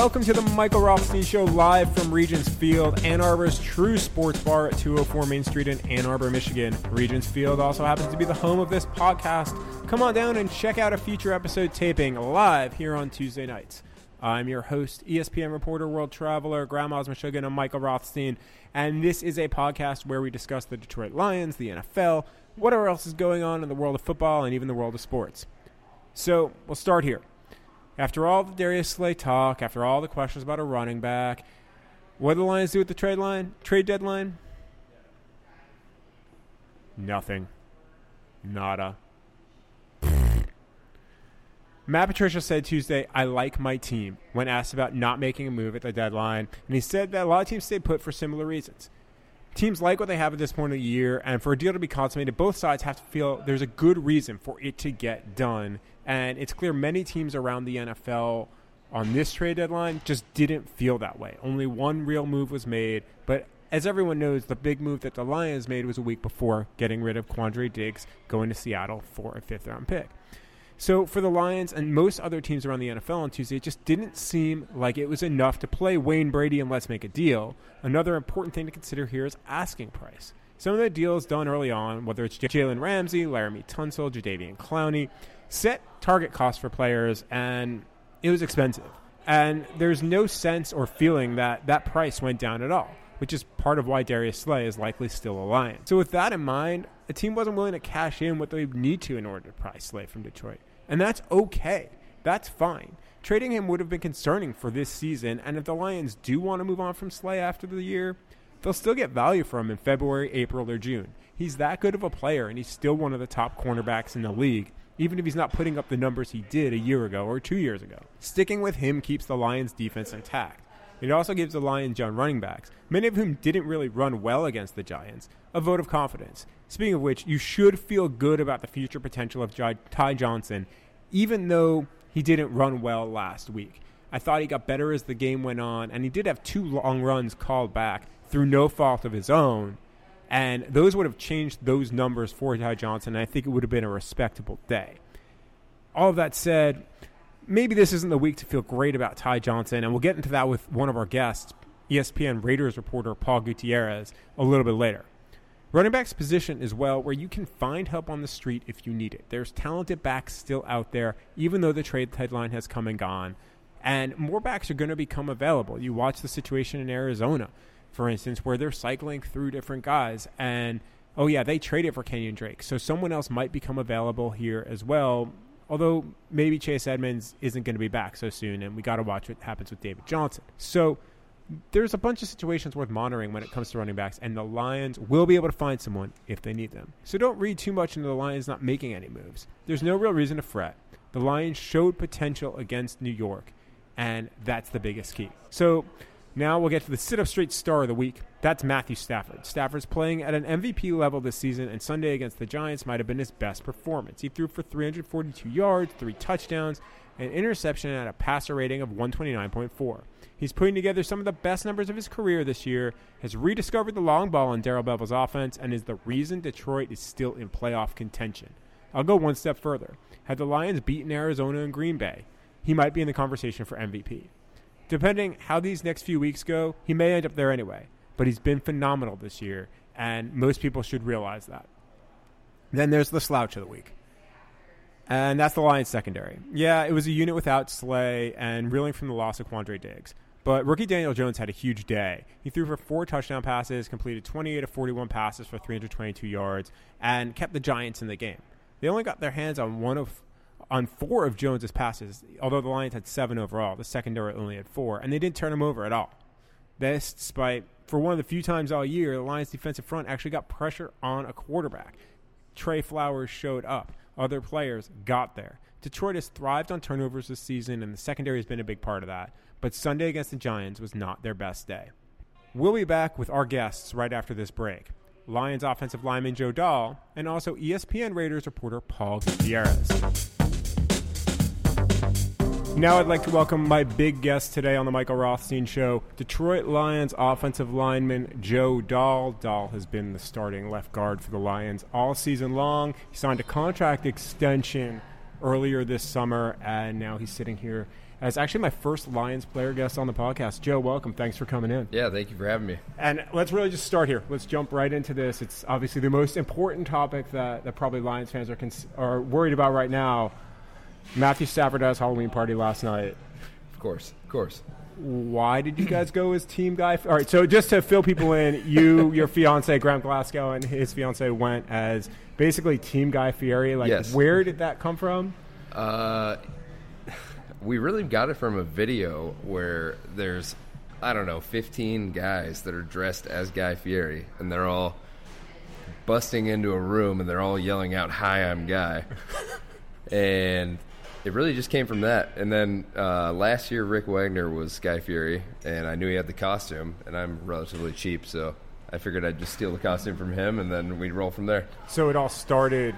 Welcome to the Michael Rothstein Show live from Regents Field, Ann Arbor's true sports bar at 204 Main Street in Ann Arbor, Michigan. Regents Field also happens to be the home of this podcast. Come on down and check out a future episode taping live here on Tuesday nights. I'm your host, ESPN reporter, world traveler, Grandma's Michigan, and Michael Rothstein, and this is a podcast where we discuss the Detroit Lions, the NFL, whatever else is going on in the world of football, and even the world of sports. So we'll start here. After all the Darius Slay talk, after all the questions about a running back, what do the Lions do with the trade line? Trade deadline? Nothing. Nada. Matt Patricia said Tuesday, I like my team, when asked about not making a move at the deadline, and he said that a lot of teams stay put for similar reasons. Teams like what they have at this point of the year, and for a deal to be consummated, both sides have to feel there's a good reason for it to get done. And it's clear many teams around the NFL on this trade deadline just didn't feel that way. Only one real move was made, but as everyone knows, the big move that the Lions made was a week before getting rid of Quandre Diggs, going to Seattle for a fifth round pick. So for the Lions and most other teams around the NFL on Tuesday, it just didn't seem like it was enough to play Wayne Brady and let's make a deal. Another important thing to consider here is asking price. Some of the deals done early on, whether it's Jalen Ramsey, Laremy Tunsil, Jadeveon Clowney, set target costs for players, and it was expensive. And there's no sense or feeling that that price went down at all, which is part of why Darius Slay is likely still a Lion. So with that in mind, a team wasn't willing to cash in what they need to in order to price Slay from Detroit. And that's okay. That's fine. Trading him would have been concerning for this season, and if the Lions do want to move on from Slay after the year, they'll still get value from him in February, April, or June. He's that good of a player, and he's still one of the top cornerbacks in the league, even if he's not putting up the numbers he did a year ago or two years ago. Sticking with him keeps the Lions' defense intact. It also gives the Lions young running backs, many of whom didn't really run well against the Giants, a vote of confidence. Speaking of which, you should feel good about the future potential of Ty Johnson, even though he didn't run well last week. I thought he got better as the game went on, and he did have two long runs called back through no fault of his own. And those would have changed those numbers for Ty Johnson, and I think it would have been a respectable day. All of that said, maybe this isn't the week to feel great about Ty Johnson, and we'll get into that with one of our guests, ESPN Raiders reporter Paul Gutierrez, a little bit later. Running back's position is well where you can find help on the street if you need it. There's talented backs still out there, even though the trade deadline has come and gone. And more backs are going to become available. You watch the situation in Arizona, for instance, where they're cycling through different guys. And, oh, yeah, they traded for Kenyon Drake. So someone else might become available here as well. Although maybe Chase Edmonds isn't going to be back so soon, and we got to watch what happens with David Johnson. So there's a bunch of situations worth monitoring when it comes to running backs, and the Lions will be able to find someone if they need them. So don't read too much into the Lions not making any moves. There's no real reason to fret. The Lions showed potential against New York, and that's the biggest key. So now we'll get to the sit up straight star of the week. That's Matthew Stafford. Stafford's playing at an MVP level this season, and Sunday against the Giants might have been his best performance. He threw for 342 yards, three touchdowns, an interception, at a passer rating of 129.4. He's putting together some of the best numbers of his career this year, has rediscovered the long ball in Darrell Bevell's offense, and is the reason Detroit is still in playoff contention. I'll go one step further. Had the Lions beaten Arizona and Green Bay, he might be in the conversation for MVP. Depending how these next few weeks go, he may end up there anyway, but he's been phenomenal this year, and most people should realize that. Then there's the slouch of the week. And that's the Lions secondary. Yeah, it was a unit without Slay and reeling from the loss of Quandre Diggs. But rookie Daniel Jones had a huge day. He threw for four touchdown passes, completed 28 of 41 passes for 322 yards, and kept the Giants in the game. They only got their hands on one of on four of Jones's passes, although the Lions had seven overall. The secondary only had four, and they didn't turn him over at all. This, despite for one of the few times all year, the Lions' defensive front actually got pressure on a quarterback. Trey Flowers showed up. Other players got there. Detroit has thrived on turnovers this season, and the secondary has been a big part of that. But Sunday against the Giants was not their best day. We'll be back with our guests right after this break. Lions offensive lineman Joe Dahl, and also ESPN Raiders reporter Paul Gutierrez. Now I'd like to welcome my big guest today on the Michael Rothstein Show, Detroit Lions offensive lineman Joe Dahl. Dahl has been the starting left guard for the Lions all season long. He signed a contract extension earlier this summer, and now he's sitting here as actually my first Lions player guest on the podcast. Joe, welcome. Thanks for coming in. Yeah, thank you for having me. And let's really just start here. Let's jump right into this. It's obviously the most important topic that, that probably Lions fans are cons- are worried about right now. Matthew Stafford has Halloween party last night. Of course, of course. Why did you guys go as team guy? All right, so just to fill people in, you, your fiance Graham Glasgow, and his fiance went as basically team guy Fieri. Like, Yes. where did that come from? Uh, we really got it from a video where there's, I don't know, 15 guys that are dressed as Guy Fieri, and they're all busting into a room and they're all yelling out, Hi, I'm Guy. and it really just came from that. And then uh, last year, Rick Wagner was Guy Fieri, and I knew he had the costume, and I'm relatively cheap, so I figured I'd just steal the costume from him, and then we'd roll from there. So it all started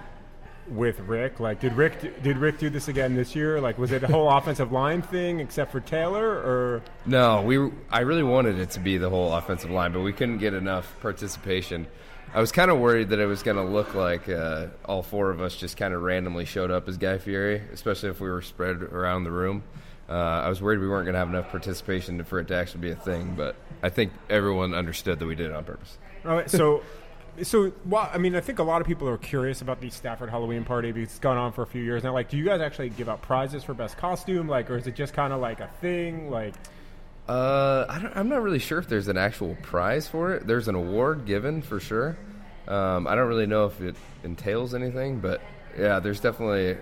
with Rick. Like, did Rick do, did Rick do this again this year? Like, was it a whole offensive line thing except for Taylor, or No, we. I really wanted it to be the whole offensive line, but we couldn't get enough participation. I was kind of worried that it was going to look like uh, all four of us just kind of randomly showed up as Guy Fieri, especially if we were spread around the room. Uh, I was worried we weren't going to have enough participation for it to actually be a thing, but I think everyone understood that we did it on purpose. All right, so, so well, I mean, I think a lot of people are curious about the Stafford Halloween party because it's gone on for a few years now. Like, do you guys actually give out prizes for best costume? Like, or is it just kind of like a thing? Like, Uh, I I'm not really sure if there's an actual prize for it. There's an award given for sure. Um, I don't really know if it entails anything, but yeah, there's definitely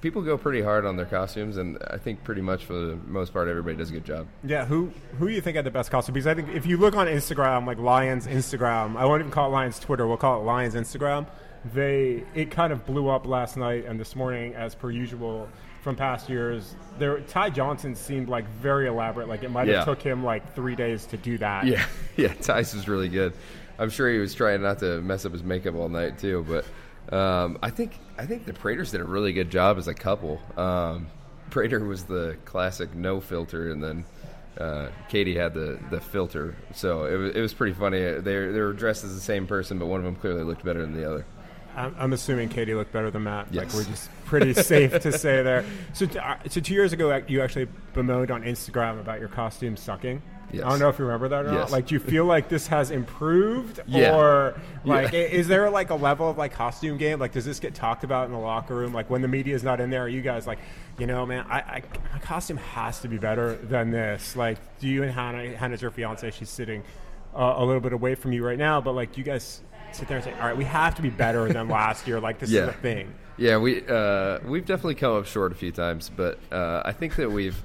people go pretty hard on their costumes, and I think pretty much for the most part, everybody does a good job. yeah, who who do you think had the best costume? Because I think if you look on Instagram, like Lions Instagram, I won't even call it Lions Twitter. We'll call it Lions Instagram. They it kind of blew up last night and this morning, as per usual from past years. There, Ty Johnson seemed like very elaborate. Like it might have Yeah. took him like three days to do that. Yeah, yeah, Tice was really good. I'm sure he was trying not to mess up his makeup all night too, but um, I think I think the Praters did a really good job as a couple. Um, Prater was the classic no filter, and then uh, Katie had the, the filter, so it was, it was pretty funny. They they were dressed as the same person, but one of them clearly looked better than the other. I'm, I'm assuming Katie looked better than Matt. Like we're just pretty safe to say there. So, t- uh, so two years ago, you actually bemoaned on Instagram about your costume sucking. Yes. I don't know if you remember that or not. Like, do you feel like this has improved, Yeah. or like, Yeah. is there like a level of like costume game? Like, does this get talked about in the locker room? Like, when the media is not in there, are you guys like, you know, man, I, I my costume has to be better than this. Like, do you and Hannah, Hannah's your fiance, she's sitting uh, a little bit away from you right now, but like, do you guys sit there and say, all right, we have to be better than last year. Like, this Yeah. is a thing. Yeah, we uh, we've definitely come up short a few times, but uh, I think that we've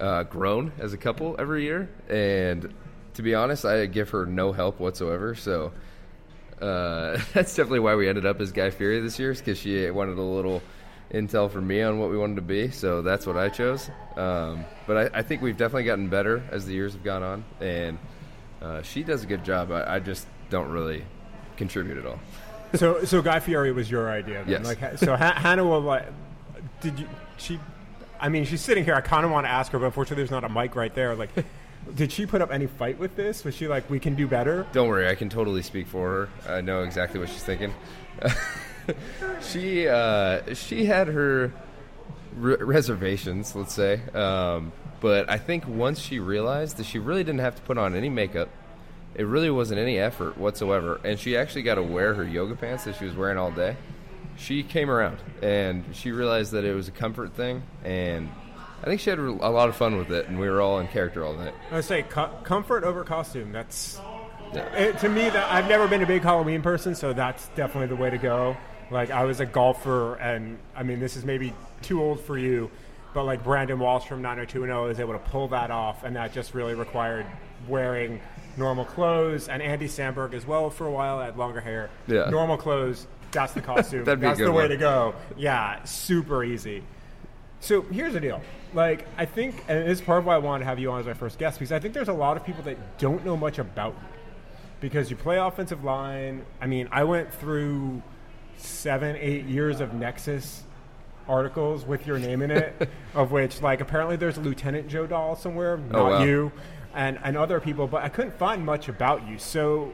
uh, grown as a couple every year. And to be honest, I give her no help whatsoever. So uh, that's definitely why we ended up as Guy Fieri this year, because she wanted a little intel from me on what we wanted to be. So that's what I chose. Um, but I, I think we've definitely gotten better as the years have gone on, and uh, she does a good job. I, I just don't really contribute at all. So, so Guy Fieri was your idea. Then. Yes. Like, so ha- Hannah will like, did you? She, I mean, she's sitting here. I kind of want to ask her, but unfortunately, there's not a mic right there. Like, did she put up any fight with this? Was she like, we can do better? Don't worry, I can totally speak for her. I know exactly what she's thinking. she uh, she had her re- reservations, let's say, um, but I think once she realized that she really didn't have to put on any makeup, it really wasn't any effort whatsoever, and she actually got to wear her yoga pants that she was wearing all day. She came around and she realized that it was a comfort thing, and I think she had a lot of fun with it, and we were all in character all night. I would say co- comfort over costume. That's Yeah. it, to me. That I've never been a big Halloween person, so that's definitely the way to go. Like I was a golfer, and I mean, this is maybe too old for you, but like Brandon Walsh from 90210 is able to pull that off, and that just really required wearing normal clothes. And Andy Samberg as well for a while had longer hair. Yeah. Normal clothes. That's the costume. That'd be a that's the way one. to go. Yeah, super easy. So here's the deal. Like, I think, and this is part of why I wanted to have you on as my first guest, because I think there's a lot of people that don't know much about you. Because you play offensive line. I mean, I went through seven, eight years of Nexis articles with your name in it, of which, like, apparently there's a Lieutenant Joe Dahl somewhere, oh, not Oh, wow. you, and, and other people, but I couldn't find much about you. So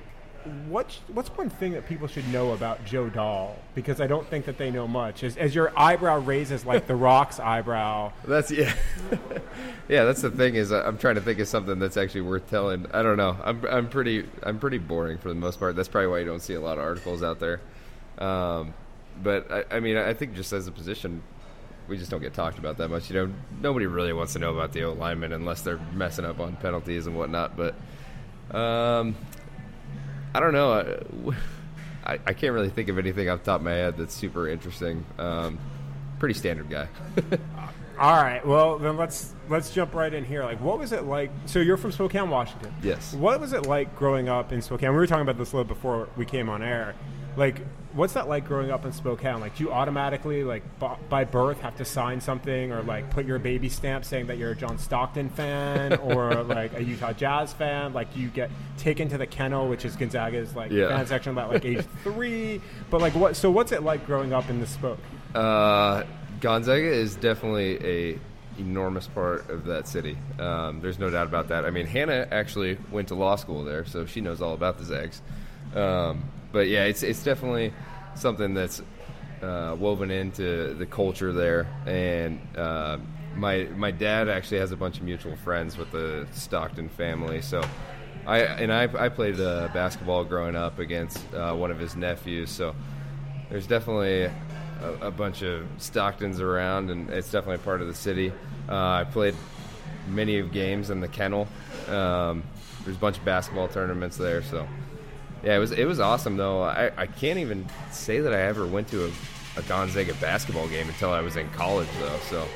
what's what's one thing that people should know about Joe Dahl? Because I don't think that they know much. As, as your eyebrow raises like the Rock's eyebrow. That's yeah, yeah. That's the thing is I'm trying to think of something that's actually worth telling. I don't know. I'm I'm pretty I'm pretty boring for the most part. That's probably why you don't see a lot of articles out there. Um, but I, I mean, I think just as a position, we just don't get talked about that much. You know, nobody really wants to know about the O lineman unless they're messing up on penalties and whatnot. But um, I don't know. I, I can't really think of anything off the top of my head that's super interesting. Um, pretty standard guy. All right. Well, then let's let's jump right in here. Like, what was it like? So you're from Spokane, Washington. Yes. What was it like growing up in Spokane? We were talking about this a little before we came on air. Like, what's that like growing up in Spokane? Like, do you automatically, like, b- by birth, have to sign something or like put your baby stamp saying that you're a John Stockton fan or like a Utah Jazz fan? Like, do you get taken to the kennel, which is Gonzaga's like Yeah. fan section, about like age three? But like, what? So what's it like growing up in the Spoke? Uh, Gonzaga is definitely a enormous part of that city. Um, there's no doubt about that. I mean, Hannah actually went to law school there, so she knows all about the Zags. Um, but yeah, it's it's definitely something that's uh, woven into the culture there. And uh, my my dad actually has a bunch of mutual friends with the Stockton family, so. I and I, I played uh, basketball growing up against uh, one of his nephews, so there's definitely a, a bunch of Stocktons around, and it's definitely part of the city. Uh, I played many games in the kennel. Um, there's a bunch of basketball tournaments there, so yeah, it was it was awesome though. I, I can't even say that I ever went to a, a Gonzaga basketball game until I was in college though, so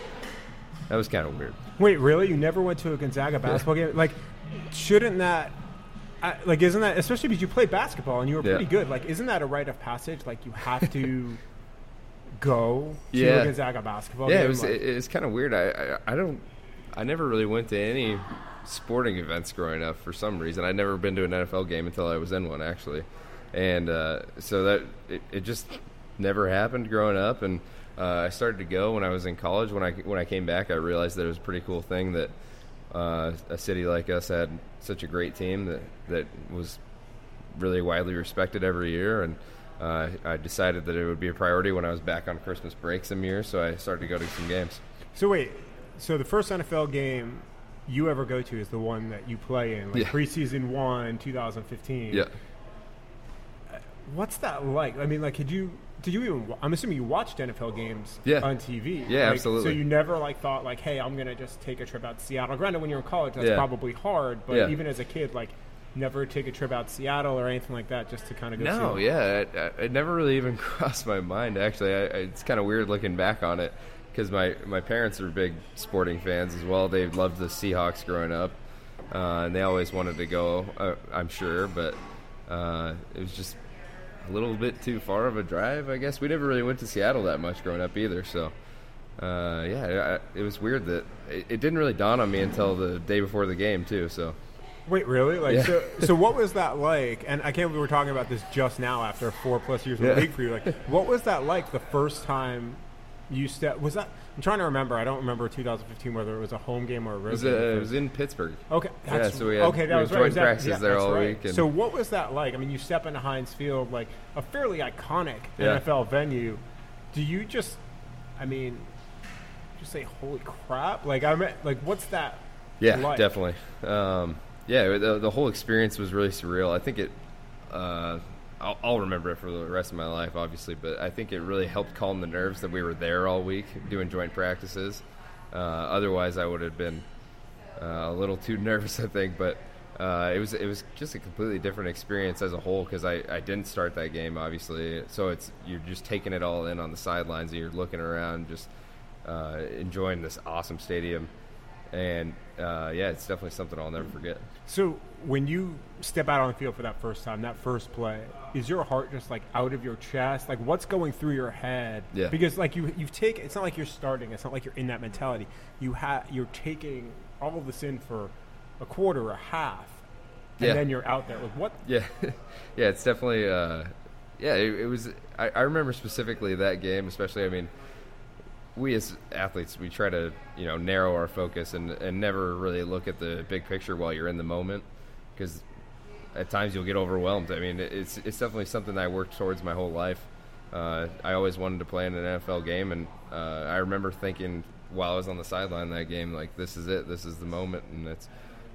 that was kind of weird. Wait, really? You never went to a Gonzaga basketball game? Like, shouldn't that, I, like, isn't that, especially because you played basketball and you were Yeah. pretty good, like, isn't that a rite of passage? Like, you have to go to Yeah. a Gonzaga basketball Yeah, game? it was Like, it, it's kind of weird. I, I I don't I never really went to any sporting events growing up for some reason. I'd never been to an NFL game until I was in one actually, and uh, so that it, it just never happened growing up. And uh, I started to go when I was in college. When I when I came back, I realized that it was a pretty cool thing that uh, a city like us had such a great team that that was really widely respected every year and. Uh, I decided that it would be a priority when I was back on Christmas break some years, so I started to go to some games. so, wait, so the first NFL game you ever go to is the one that you play in, like Yeah. preseason one, 2015. Yeah. Uh, what's that like? I mean, like, could you, did you even, I'm assuming you watched NFL games Yeah. on TV. Yeah, Like, absolutely. So you never, like, thought, like, hey, I'm going to just take a trip out to Seattle. Granted, when you're in college, that's Yeah. probably hard, but even as a kid, like, never take a trip out to Seattle or anything like that just to kind of go No, yeah, it, it never really even crossed my mind. Actually, I, I, it's kind of weird looking back on it because my my parents are big sporting fans as well. They loved the Seahawks growing up, uh, and they always wanted to go. Uh, I'm sure, but uh, it was just a little bit too far of a drive. I guess we never really went to Seattle that much growing up either. So. Uh, yeah, I, it was weird that it, it didn't really dawn on me until the day before the game too. So Wait, really? Like, Yeah. so, so what was that like? And I can't believe we're talking about this just now after four plus years of Yeah. the league for you. Like, what was that like the first time you step? Was that? I'm trying to remember. I don't remember 2015 whether it was a home game or a road it was, game. uh, it was in Pittsburgh. Okay, Yeah, so we had- okay. That was right. joint practices yeah, there all right. week So what was that like? I mean, you step into Heinz Field, like a fairly iconic Yeah. NFL venue. Do you just, I mean, just say holy crap? Like I mean, like what's that? Yeah, like? definitely. Um, yeah, the, the whole experience was really surreal. I think it. Uh, I'll, I'll remember it for the rest of my life, obviously, but I think it really helped calm the nerves that we were there all week doing joint practices. Uh, otherwise, I would have been uh, a little too nervous, I think. But uh, it was it was just a completely different experience as a whole because I, I didn't start that game, obviously. So it's you're just taking it all in on the sidelines. And you're looking around, just uh, enjoying this awesome stadium and uh, yeah, it's definitely something I'll never forget. So when you step out on the field for that first time, that first play, is your heart just like out of your chest? Like what's going through your head? Yeah. Because like you you've taken it's not like you're starting, it's not like you're in that mentality. You have you're taking all of this in for a quarter, a half, and Yeah. then you're out there. Like what Yeah, yeah, it's definitely uh, yeah. It, it was. I, I remember specifically that game, especially. I mean, we as athletes, we try to you know narrow our focus and and never really look at the big picture while you're in the moment, because at times you'll get overwhelmed. I mean, it's it's definitely something that I worked towards my whole life. Uh, I always wanted to play in an NFL game, and uh, I remember thinking while I was on the sideline that game, like this is it, this is the moment, and it's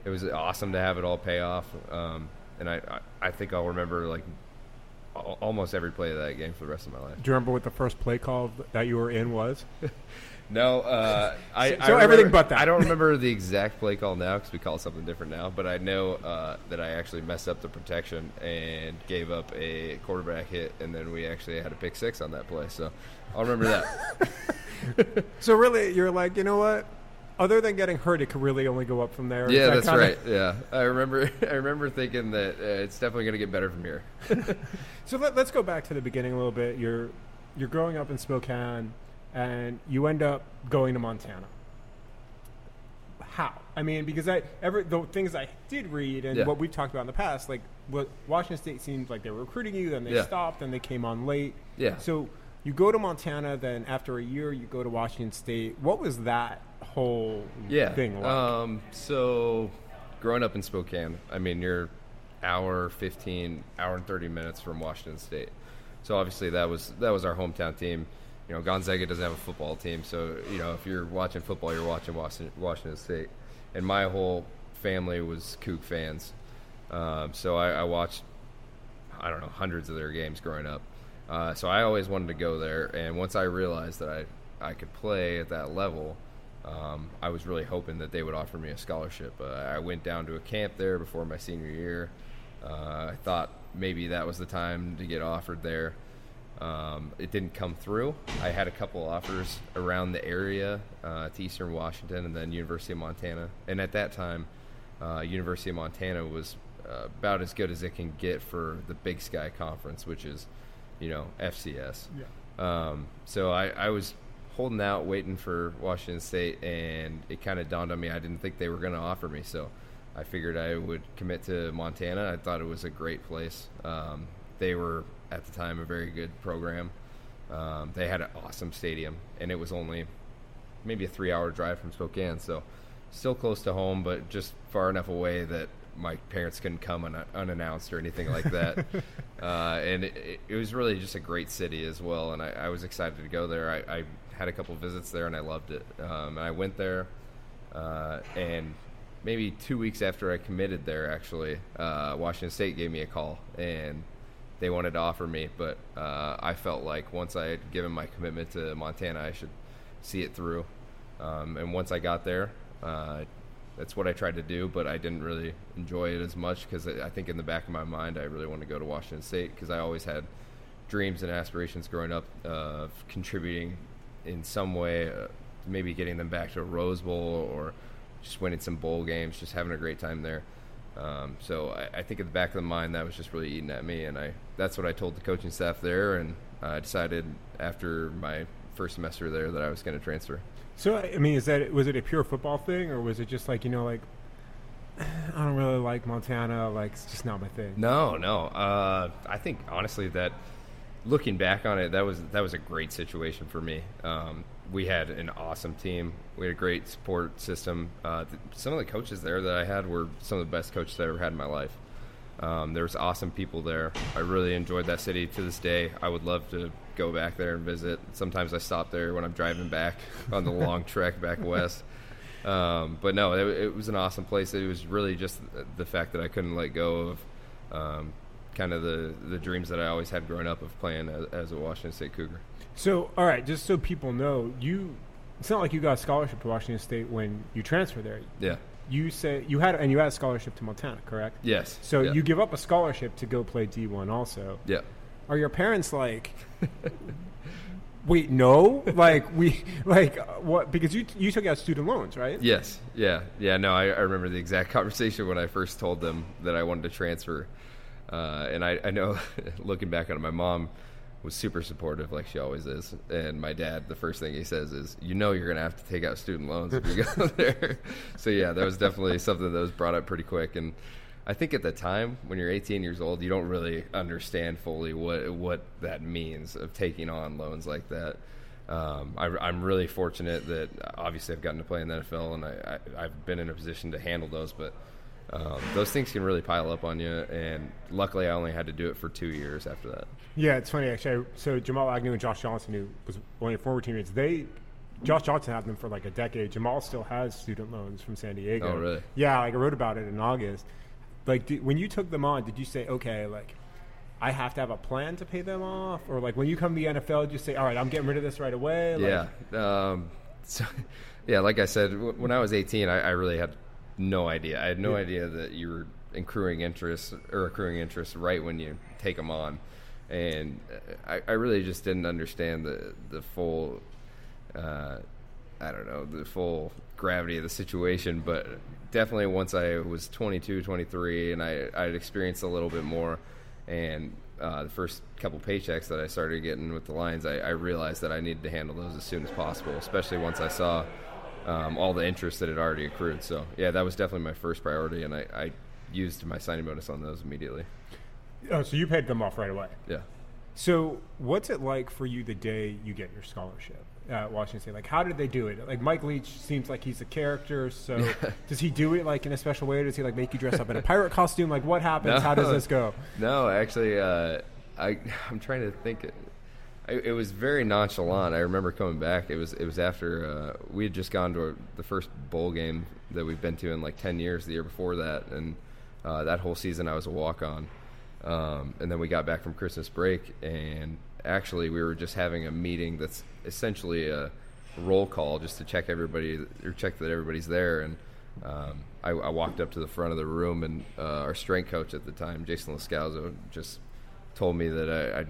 it was awesome to have it all pay off. Um, and I, I I think I'll remember like almost every play of that game for the rest of my life. Do you remember what the first play call that you were in was? No, uh, I, So- I so everything but that. I don't remember the exact play call now because we call it something different now. But I know uh, that I actually messed up the protection and gave up a quarterback hit, and then we actually had a pick six on that play. So I'll remember that. So really, you're like, you know what? Other than getting hurt, it could really only go up from there. yeah, that that's kinda- right. Yeah, I remember. I remember thinking that uh, it's definitely going to get better from here. So let, let's go back to the beginning a little bit. You're you're growing up in Spokane, and you end up going to Montana. How? I mean, because I ever the things I did read and Yeah. what we've talked about in the past, like what Washington State seemed like they were recruiting you, then they Yeah. stopped, then they came on late. Yeah. So you go to Montana, then after a year, you go to Washington State. What was that whole yeah. thing like? Um, so, growing up in Spokane, I mean, you're hour fifteen, hour and thirty minutes from Washington State. So obviously that was that was our hometown team. You know, Gonzaga doesn't have a football team, so you know if you're watching football, you're watching Washington, Washington State. And my whole family was Coug fans, um, so I, I watched I don't know hundreds of their games growing up. Uh, so I always wanted to go there, and once I realized that I I could play at that level, um, I was really hoping that they would offer me a scholarship. Uh, I went down to a camp there before my senior year. Uh, I thought maybe that was the time to get offered there. Um, it didn't come through. I had a couple offers around the area uh, to Eastern Washington and then University of Montana. And at that time, uh, University of Montana was uh, about as good as it can get for the Big Sky Conference, which is, you know, FCS. yeah. Um, so I, I was holding out, waiting for Washington State, and it kind of dawned on me I didn't think they were going to offer me. So I figured I would commit to Montana. I thought it was a great place. Um, they were at the time a very good program. Um, they had an awesome stadium, and it was only maybe a three-hour drive from Spokane, so still close to home, but just far enough away that my parents couldn't come un- unannounced or anything like that. uh, and it, it, it was really just a great city as well, and I, I was excited to go there. I, I had a couple visits there, and I loved it. Um, and I went there, uh, and maybe two weeks after I committed there, actually, uh, Washington State gave me a call, and they wanted to offer me, but uh, I felt like once I had given my commitment to Montana, I should see it through. Um, and once I got there, uh, that's what I tried to do, but I didn't really enjoy it as much because I think in the back of my mind, I really wanted to go to Washington State because I always had dreams and aspirations growing up of contributing in some way, uh, maybe getting them back to a Rose Bowl or just winning some bowl games, just having a great time there. Um, so I, I think at the back of the mind that was just really eating at me, and I that's what I told the coaching staff there, and I decided after my first semester there that I was going to transfer. So I mean, is that was it a pure football thing, or was it just like you know, like I don't really like Montana, like it's just not my thing. No, no. Uh, I think honestly that looking back on it, that was that was a great situation for me. Um, we had an awesome team. We had a great support system. Uh, th- some of the coaches there that I had were some of the best coaches I ever had in my life. Um, there was awesome people there. I really enjoyed that city to this day. I would love to go back there and visit. Sometimes I stop there when I'm driving back on the long trek back west. Um, but no, it, it was an awesome place. It was really just the fact that I couldn't let go of um, kind of the, the dreams that I always had growing up of playing as, as a Washington State Cougar. So all right, just so people know, you it's not like you got a scholarship to Washington State when you transferred there. Yeah. You said you had and you had a scholarship to Montana, correct? Yes. So yeah. you give up a scholarship to go play D one also. Yeah. Are your parents like? Wait, no. Like we like what? Because you you took out student loans, right? Yes. Yeah. Yeah. No, I, I remember the exact conversation when I first told them that I wanted to transfer. Uh, and I, I know, looking back on it, my mom was super supportive, like she always is. And my dad, the first thing he says is, "You know, you're going to have to take out student loans if you go there." so yeah, that was definitely something that was brought up pretty quick. And I think at the time, when you're 18 years old, you don't really understand fully what what that means of taking on loans like that. Um, I, I'm really fortunate that obviously I've gotten to play in the NFL and I, I, I've been in a position to handle those. But um, those things can really pile up on you. And luckily, I only had to do it for two years after that. Yeah, it's funny actually. So Jamal Agnew and Josh Johnson, who was one of your former teammates, they Josh Johnson had them for like a decade. Jamal still has student loans from San Diego. Oh, really? Yeah, like I wrote about it in August. Like, do, when you took them on, did you say, okay, like, I have to have a plan to pay them off, or like when you come to the NFL, did you say, all right, I'm getting rid of this right away? Like, yeah. Um, so, yeah, like I said, w- when I was 18, I, I, really had no idea. I had no yeah. idea that you were accruing interest or accruing interest right when you take them on, and I, I really just didn't understand the the full uh, I don't know, the full gravity of the situation. But definitely once I was 22, 23, and I, I'd experienced a little bit more, and uh, the first couple paychecks that I started getting with the Lions, I, I, realized that I needed to handle those as soon as possible, especially once I saw um, all the interest that had already accrued. So, yeah, that was definitely my first priority, and I, I used my signing bonus on those immediately. Oh, so you paid them off right away? Yeah. So, what's it like for you the day you get your scholarship? at Washington State? Like, how did they do it? Like, Mike Leach seems like he's a character. So, does he do it like in a special way? Does he like make you dress up in a pirate costume? Like, what happens? No, how does this go? No, actually, uh, I I'm trying to think. It, was very nonchalant. I remember coming back. It was it was after uh, we had just gone to the first bowl game that we've been to in like ten years. The year before that, and uh, that whole season I was a walk on. Um, and then we got back from Christmas break, and actually we were just having a meeting that's essentially a roll call just to check everybody or check that everybody's there. And um, I, I, walked up to the front of the room, and uh, our strength coach at the time, Jason Loscalzo, just told me that I, I'd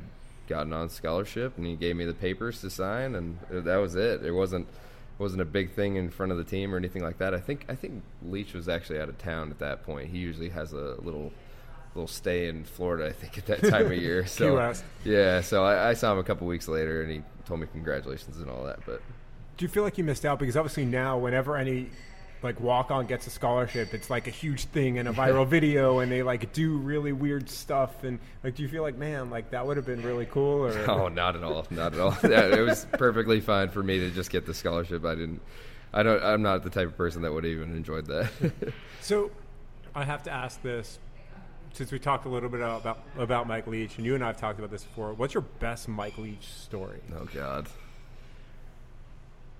gotten on scholarship, and he gave me the papers to sign, and that was it. It wasn't wasn't a big thing in front of the team or anything like that. I think I think Leach was actually out of town at that point. He usually has a little little stay in Florida, I think, at that time of year. So yeah, so I, I, saw him a couple weeks later, and he told me congratulations and all that. But do you feel like you missed out because obviously now, whenever any like walk on gets a scholarship, it's like a huge thing and a viral video, and they like do really weird stuff. And like, do you feel like, man, like that would have been really cool? Or no, not at all, not at all. it was perfectly fine for me to just get the scholarship. I didn't. I don't. I'm not the type of person that would have even enjoyed that. so, I have to ask this since we talked a little bit about about Mike Leach, and you and I have talked about this before. What's your best Mike Leach story? Oh God,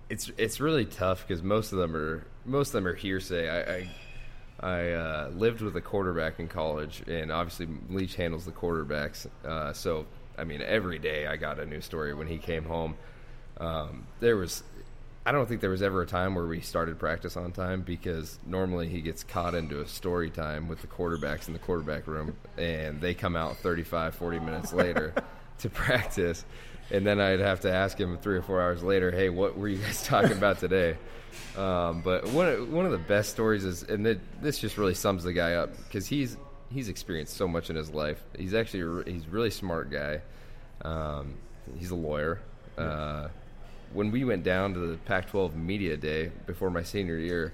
it's it's really tough because most of them are most of them are hearsay. I I, I uh, lived with a quarterback in college, and obviously Leach handles the quarterbacks. Uh, so I mean, every day I got a new story when he came home. Um, there was I don't think there was ever a time where we started practice on time because normally he gets caught into a story time with the quarterbacks in the quarterback room and they come out 35, 40 minutes later to practice. And then I'd have to ask him three or four hours later, hey, what were you guys talking about today? Um, but one of, one of the best stories is, and this just really sums the guy up because he's he's experienced so much in his life. He's actually he's a really smart guy. Um, he's a lawyer. Uh, when we went down to the Pac-12 media day before my senior year,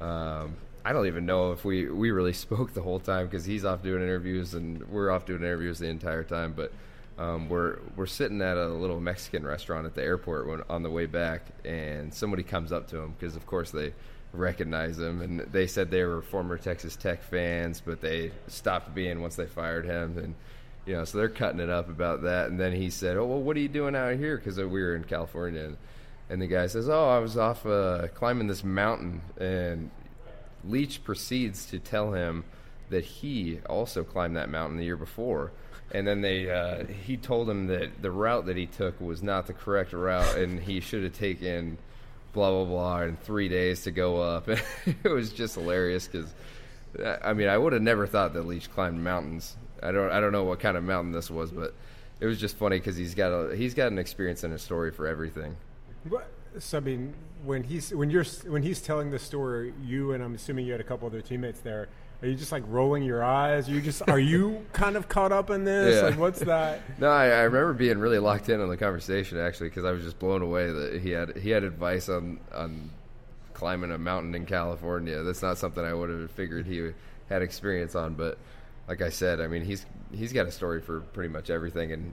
um, I don't even know if we we really spoke the whole time because he's off doing interviews and we're off doing interviews the entire time. But um, we're we're sitting at a little Mexican restaurant at the airport when, on the way back, and somebody comes up to him because of course they recognize him, and they said they were former Texas Tech fans, but they stopped being once they fired him and you know, so they're cutting it up about that. And then he said, "Oh, well, what are you doing out here?" Because we were in California, and, and the guy says, "Oh, I was off uh, climbing this mountain." And Leach proceeds to tell him that he also climbed that mountain the year before. And then they, uh, he told him that the route that he took was not the correct route, and he should have taken blah blah blah in three days to go up. it was just hilarious because, I mean, I would have never thought that Leach climbed mountains I don't I don't know what kind of mountain this was, but it was just funny because he's got a he's got an experience and a story for everything. So I mean, when he's when you're when he's telling the story, you and I'm assuming you had a couple other teammates there. Are you just like rolling your eyes? Are you just are you kind of caught up in this? Yeah. Like, what's that? no, I, I, remember being really locked in on the conversation actually because I was just blown away that he had he had advice on on climbing a mountain in California. That's not something I would have figured he had experience on, but like I said, I mean, he's he's got a story for pretty much everything, and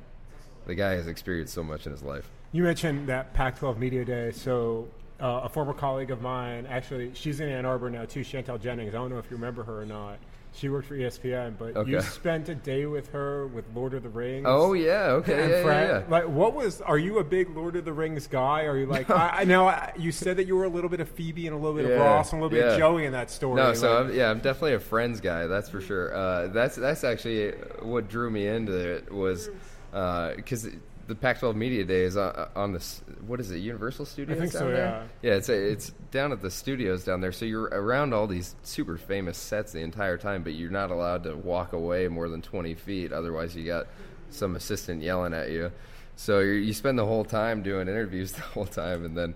the guy has experienced so much in his life. You mentioned that Pac-12 media day. So uh, a former colleague of mine. Actually, she's in Ann Arbor now too. Chantel Jennings. I don't know if you remember her or not. She worked for ESPN, but you spent a day with her with Lord of the Rings. Oh yeah, okay, and yeah, Fred, yeah, yeah. like, what was? Are you a big Lord of the Rings guy? Are you like? I, I know I, you said that you were a little bit of Phoebe and a little bit of Ross and a little bit of Joey in that story. No, so like- I'm, yeah, I'm definitely a Friends guy. That's for sure. Uh, that's that's actually what drew me into it was because the Pac-12 Media Day is on, on this. What is it? Universal Studios. I think so, there? Yeah, it's it's down at the studios down there. So you're around all these super famous sets the entire time, but you're not allowed to walk away more than 20 feet. Otherwise, you got some assistant yelling at you. So you you spend the whole time doing interviews the whole time, and then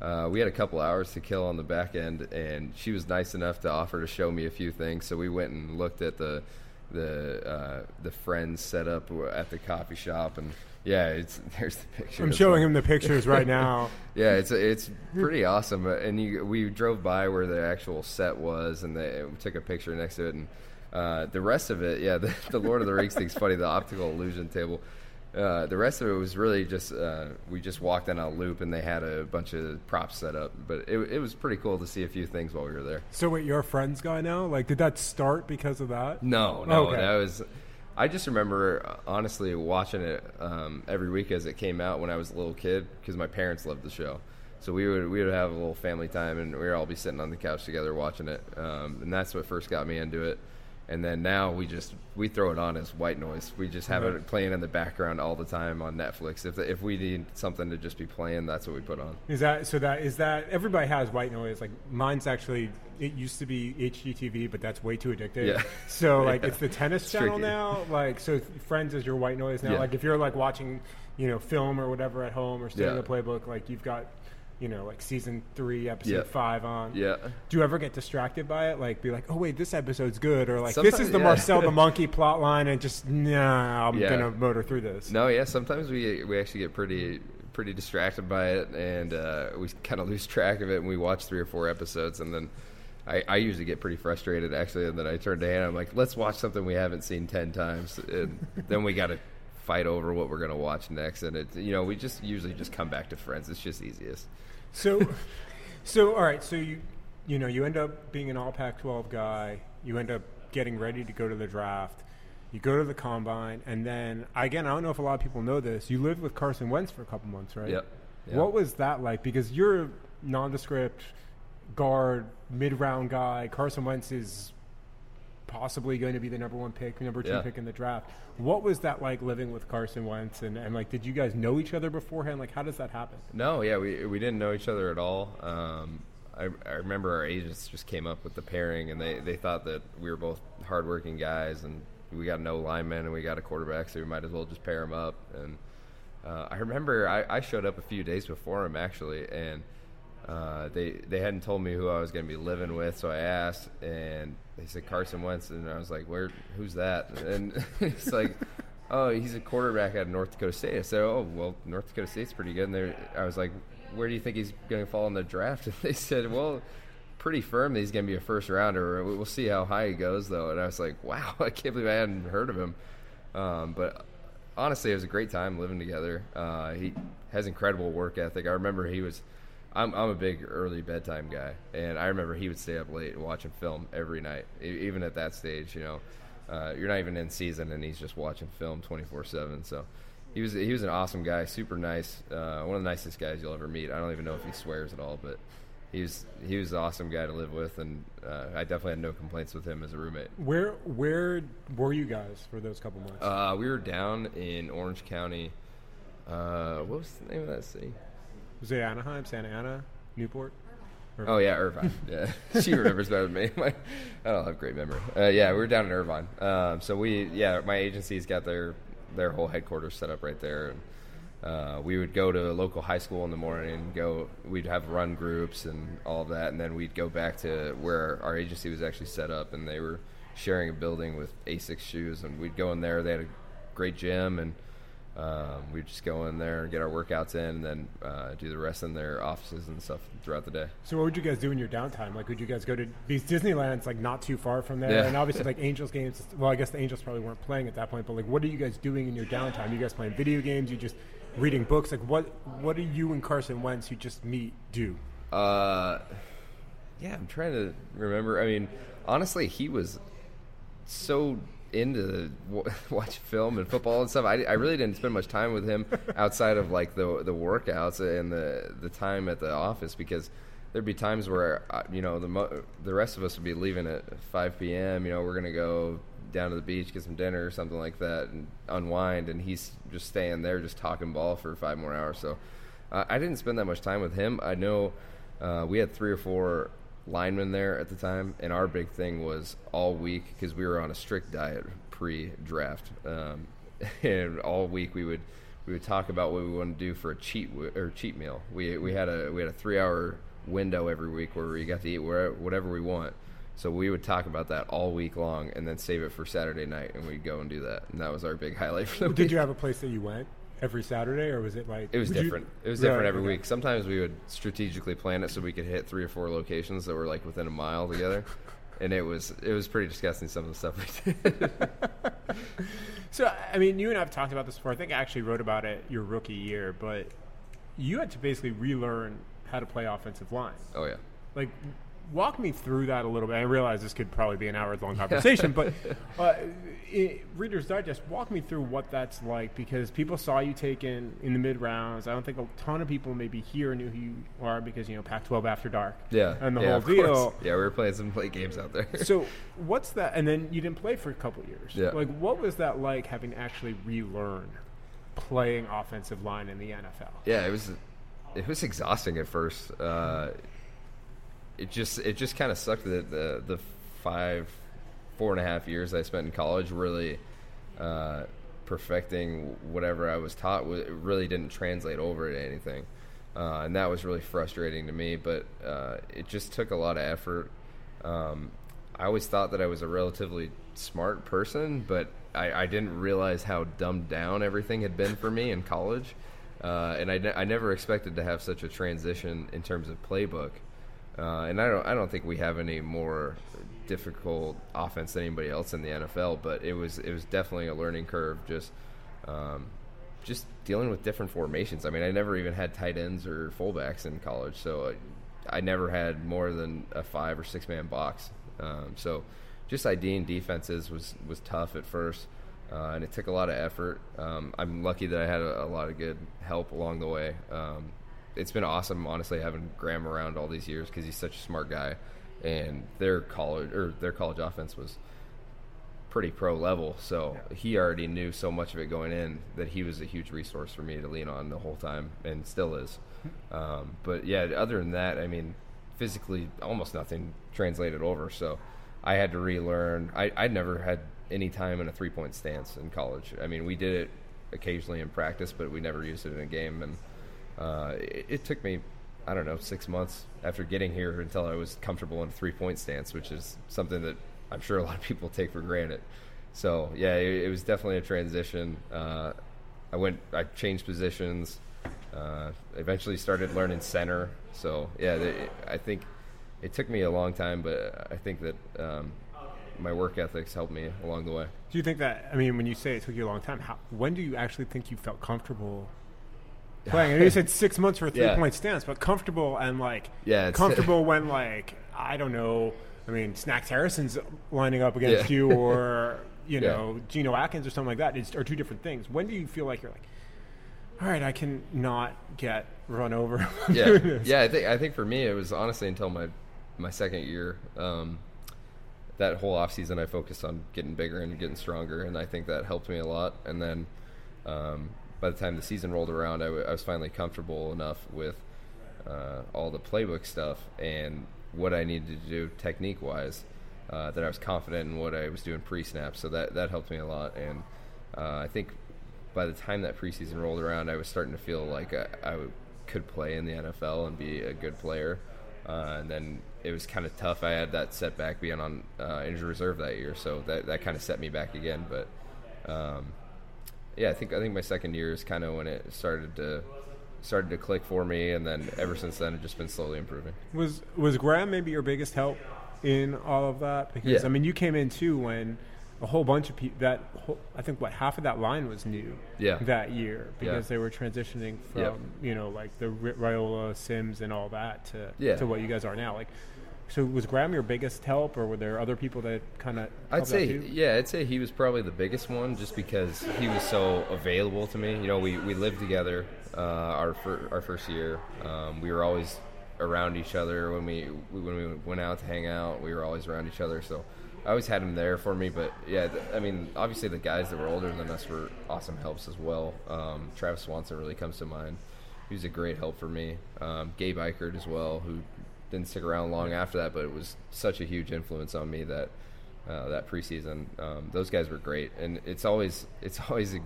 uh, we had a couple hours to kill on the back end, and she was nice enough to offer to show me a few things. So we went and looked at the the uh, the friends set up at the coffee shop, and yeah, it's there's the picture. I'm showing him the pictures right now. yeah, it's it's pretty awesome. And you, we drove by where the actual set was, and they we took a picture next to it. And uh, the rest of it, yeah, the, the Lord of the Rings thing's funny. The optical illusion table. Uh, the rest of it was really just uh, we just walked in a loop, and they had a bunch of props set up. But it, it was pretty cool to see a few things while we were there. So wait, you're a Friends guy now? Like, did that start because of that? No, no, Okay. that was. I just remember uh, honestly watching it um, every week as it came out when I was a little kid because my parents loved the show. So we would we would have a little family time and we would all be sitting on the couch together watching it, um, and that's what first got me into it. And then now we just we throw it on as white noise. We just have Right. it playing in the background all the time on Netflix. If if we need something to just be playing, that's what we put on. Is that so? That is that everybody has white noise. Like mine's actually it used to be HGTV, but that's way too addictive. Yeah. So like Yeah. it's the tennis It's channel tricky. now. Like so, Friends is your white noise now. Yeah. Like if you're like watching, you know, film or whatever at home or studying Yeah. the playbook, like you've got, you know, like season three, episode Yeah. five on. Yeah. Do you ever get distracted by it? Like be like, oh wait, this episode's good, or like this is the yeah. Marcel the monkey plot line, and just nah, I'm Yeah. gonna motor through this. No, yeah. Sometimes we we actually get pretty pretty distracted by it, and uh, we kind of lose track of it. And we watch three or four episodes, and then I, I usually get pretty frustrated actually. And then I turn to Hannah. I'm like, "Let's watch something we haven't seen ten times." And then we got to fight over what we're gonna watch next. And it, you know, we just usually just come back to Friends. It's just easiest. So, so all right. So you, you know, you end up being an All Pac-12 guy. You end up getting ready to go to the draft. You go to the combine, and then again, I don't know if a lot of people know this. You lived with Carson Wentz for a couple months, right? Yep. Yep. What was that like? Because you're a nondescript guard, mid-round guy. Carson Wentz is possibly going to be the number one pick, number two Yeah. pick in the draft. What was that like living with Carson Wentz? And, and like, did you guys know each other beforehand? Like, how does that happen? No, yeah, we we didn't know each other at all. Um, I, I remember our agents just came up with the pairing, and they, they thought that we were both hardworking guys, and we got no linemen, and we got a quarterback, so we might as well just pair them up. And uh, I remember I, I showed up a few days before him actually, and uh, they they hadn't told me who I was going to be living with, so I asked, and they said Carson Wentz, and I was like, "Where? Who's that?" And it's like, "Oh, he's a quarterback at North Dakota State." I said, "Oh, well, North Dakota State's pretty good." And I was like, "Where do you think he's going to fall in the draft?" And they said, "Well." Pretty firm that he's going to be a first rounder. We'll see how high he goes, though. And I was like, "Wow, I can't believe I hadn't heard of him." Um, but honestly, it was a great time living together. Uh, he has incredible work ethic. I remember he was. I'm, I'm a big early bedtime guy, and I remember he would stay up late watching film every night, even at that stage. You know, uh, you're not even in season, and he's just watching film 24 seven. So. He was he was an awesome guy, super nice, uh, one of the nicest guys you'll ever meet. I don't even know if he swears at all, but he was he was an awesome guy to live with, and uh, I definitely had no complaints with him as a roommate. Where where were you guys for those couple months? Uh, we were down in Orange County. Uh, what was the name of that city? Was it Anaheim, Santa Ana, Newport? Oh yeah, Irvine. Yeah, she remembers better than me. My, I don't have great memory. Uh, yeah, we were down in Irvine. Um, so we, yeah, my agency's got their their whole headquarters set up right there. And, uh, we would go to a local high school in the morning. and Go, we'd have run groups and all of that, and then we'd go back to where our agency was actually set up, and they were sharing a building with Asics shoes, and we'd go in there. They had a great gym, and um, we'd just go in there and get our workouts in, and then uh, do the rest in their offices and stuff throughout the day. So what would you guys do in your downtime? Like, would you guys go to because Disneyland's like not too far from there, Yeah. and obviously like Angels games. Well, I guess the Angels probably weren't playing at that point, but like, what are you guys doing in your downtime? You guys playing video games? You just reading books? Like, what what do you and Carson Wentz, who just meet, do? Uh, yeah, I'm trying to remember. I mean, honestly, he was so into w- watch film and football and stuff. I, I really didn't spend much time with him outside of like the the workouts and the the time at the office because there'd be times where uh, you know the the rest of us would be leaving at 5 p.m. You know, we're gonna go down to the beach, get some dinner or something like that, and unwind. And he's just staying there, just talking ball for five more hours. So uh, I didn't spend that much time with him. I know uh, we had three or four linemen there at the time, and our big thing was all week because we were on a strict diet pre-draft, um, and all week we would we would talk about what we want to do for a cheat w- or cheat meal. We we had a we had a three-hour window every week where we got to eat whatever we want. So we would talk about that all week long, and then save it for Saturday night, and we'd go and do that. And that was our big highlight for the week. Did you have a place that you went every Saturday, or was it like It was would you- different. it was Right, different every okay. week. Sometimes we would strategically plan it so we could hit three or four locations that were like within a mile together, and it was it was pretty disgusting some of the stuff we did. So, I mean, you and I have talked about this before. I think I actually wrote about it your rookie year, but you had to basically relearn how to play offensive line. oh yeah. Like, walk me through that a little bit. I realize this could probably be an hour long conversation, but uh, i Reader's Digest, walk me through what that's like because people saw you taken in the mid rounds. I don't think a ton of people maybe here knew who you are because, you know, Pac 12 after dark. Yeah, And the yeah, whole deal. course. Yeah, we were playing some play games out there. so what's that and then you didn't play for a couple years Yeah. like what was that like having to actually relearn playing offensive line in the nfl yeah, it was it was exhausting at first. Uh, it just it just kind of sucked that the the five four and a half years I spent in college really uh, perfecting whatever I was taught it really didn't translate over to anything, uh, and that was really frustrating to me. But uh, it just took a lot of effort. Um, I always thought that I was a relatively smart person, but I, I didn't realize how dumbed down everything had been for me in college. Uh, and I, ne- I never expected to have such a transition in terms of playbook. Uh, and I don't I don't think we have any more difficult offense than anybody else in the NFL. But it was it was definitely a learning curve. Just um, just dealing with different formations. I mean, I never even had tight ends or fullbacks in college, so I, I never had more than a five or six man box. Um, so just IDing defenses was was tough at first, uh, and it took a lot of effort. Um, I'm lucky that I had a, a lot of good help along the way. Um, it's been awesome, honestly, having Graham around all these years because he's such a smart guy, and their college or their college offense was pretty pro level. So he already knew so much of it going in that he was a huge resource for me to lean on the whole time, and still is. Um, but yeah, other than that, I mean, physically, almost nothing translated over. So I had to relearn. I I'd never had any time in a three point stance in college. I mean, we did it occasionally in practice, but we never used it in a game. And uh, it, it took me. I don't know, six months after getting here until I was comfortable in a three point stance, which is something that I'm sure a lot of people take for granted. So yeah, it, it was definitely a transition. Uh, I went, I changed positions. Uh, eventually started learning center. So yeah, the, I think it took me a long time, but I think that um, my work ethics helped me along the way. do you think that i mean when you say it took you a long time how, when do you actually think you felt comfortable playing i know you said six months for a three Yeah. point stance but comfortable and like Yeah, comfortable when like i don't know i mean snacks harrison's lining up against Yeah. you or you Yeah. know Geno Atkins or something like that it's, are two different things when do you feel like you're like all right i can not get run over yeah, yeah. I think I think for me it was honestly until my my second year. Um, that whole off season, I focused on getting bigger and getting stronger, and I think that helped me a lot. And then um, by the time the season rolled around, I, w- I was finally comfortable enough with uh, all the playbook stuff and what I needed to do technique wise. Uh, that I was confident in what I was doing pre snap, so that that helped me a lot. And uh, I think by the time that preseason rolled around, I was starting to feel like I, I w- could play in the NFL and be a good player. Uh, and then it was kind of tough. I had that setback being on uh, injured reserve that year, so that that kind of set me back again. But um, yeah, I think I think my second year is kind of when it started to started to click for me, and then ever since then, it's just been slowly improving. Was was Graham maybe your biggest help in all of that? Because Yeah. I mean, you came in too when a whole bunch of people that whole, I think what half of that line was new Yeah. that year because Yeah. they were transitioning from Yep. you know like the Raiola Sims and all that to Yeah. to what you guys are now like so was Graham your biggest help or were there other people that kind of I'd say, yeah, I'd say he was probably the biggest one, just because he was so available to me. You know, we, we lived together uh, our fir- our first year. Um, we were always around each other when we when we went out to hang out. We were always around each other, so I always had him there for me. But yeah, th- I mean, obviously the guys that were older than us were awesome helps as well. Um, Travis Swanson really comes to mind. He was a great help for me. Um, Gabe Ikard as well, who didn't stick around long after that, but it was such a huge influence on me that uh, that preseason. Um, those guys were great, and it's always it's always a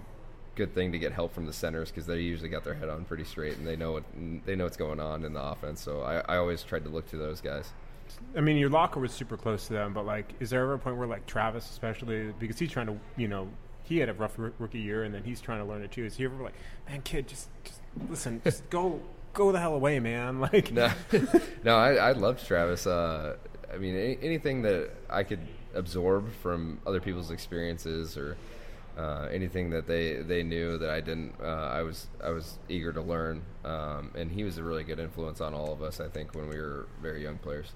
good thing to get help from the centers because they usually got their head on pretty straight and they know what they know what's going on in the offense. So I, I always tried to look to those guys. I mean, your locker was super close to them, but like, is there ever a point where like Travis, especially because he's trying to, you know, he had a rough r- rookie year and then he's trying to learn it too. Is he ever like, man, kid, just, just listen, just go, go the hell away, man? Like, No, no, I, I loved Travis. Uh, I mean, any, anything that I could absorb from other people's experiences or uh, anything that they, they knew that I didn't, uh, I was I was eager to learn. Um, and he was a really good influence on all of us. I think when we were very young players.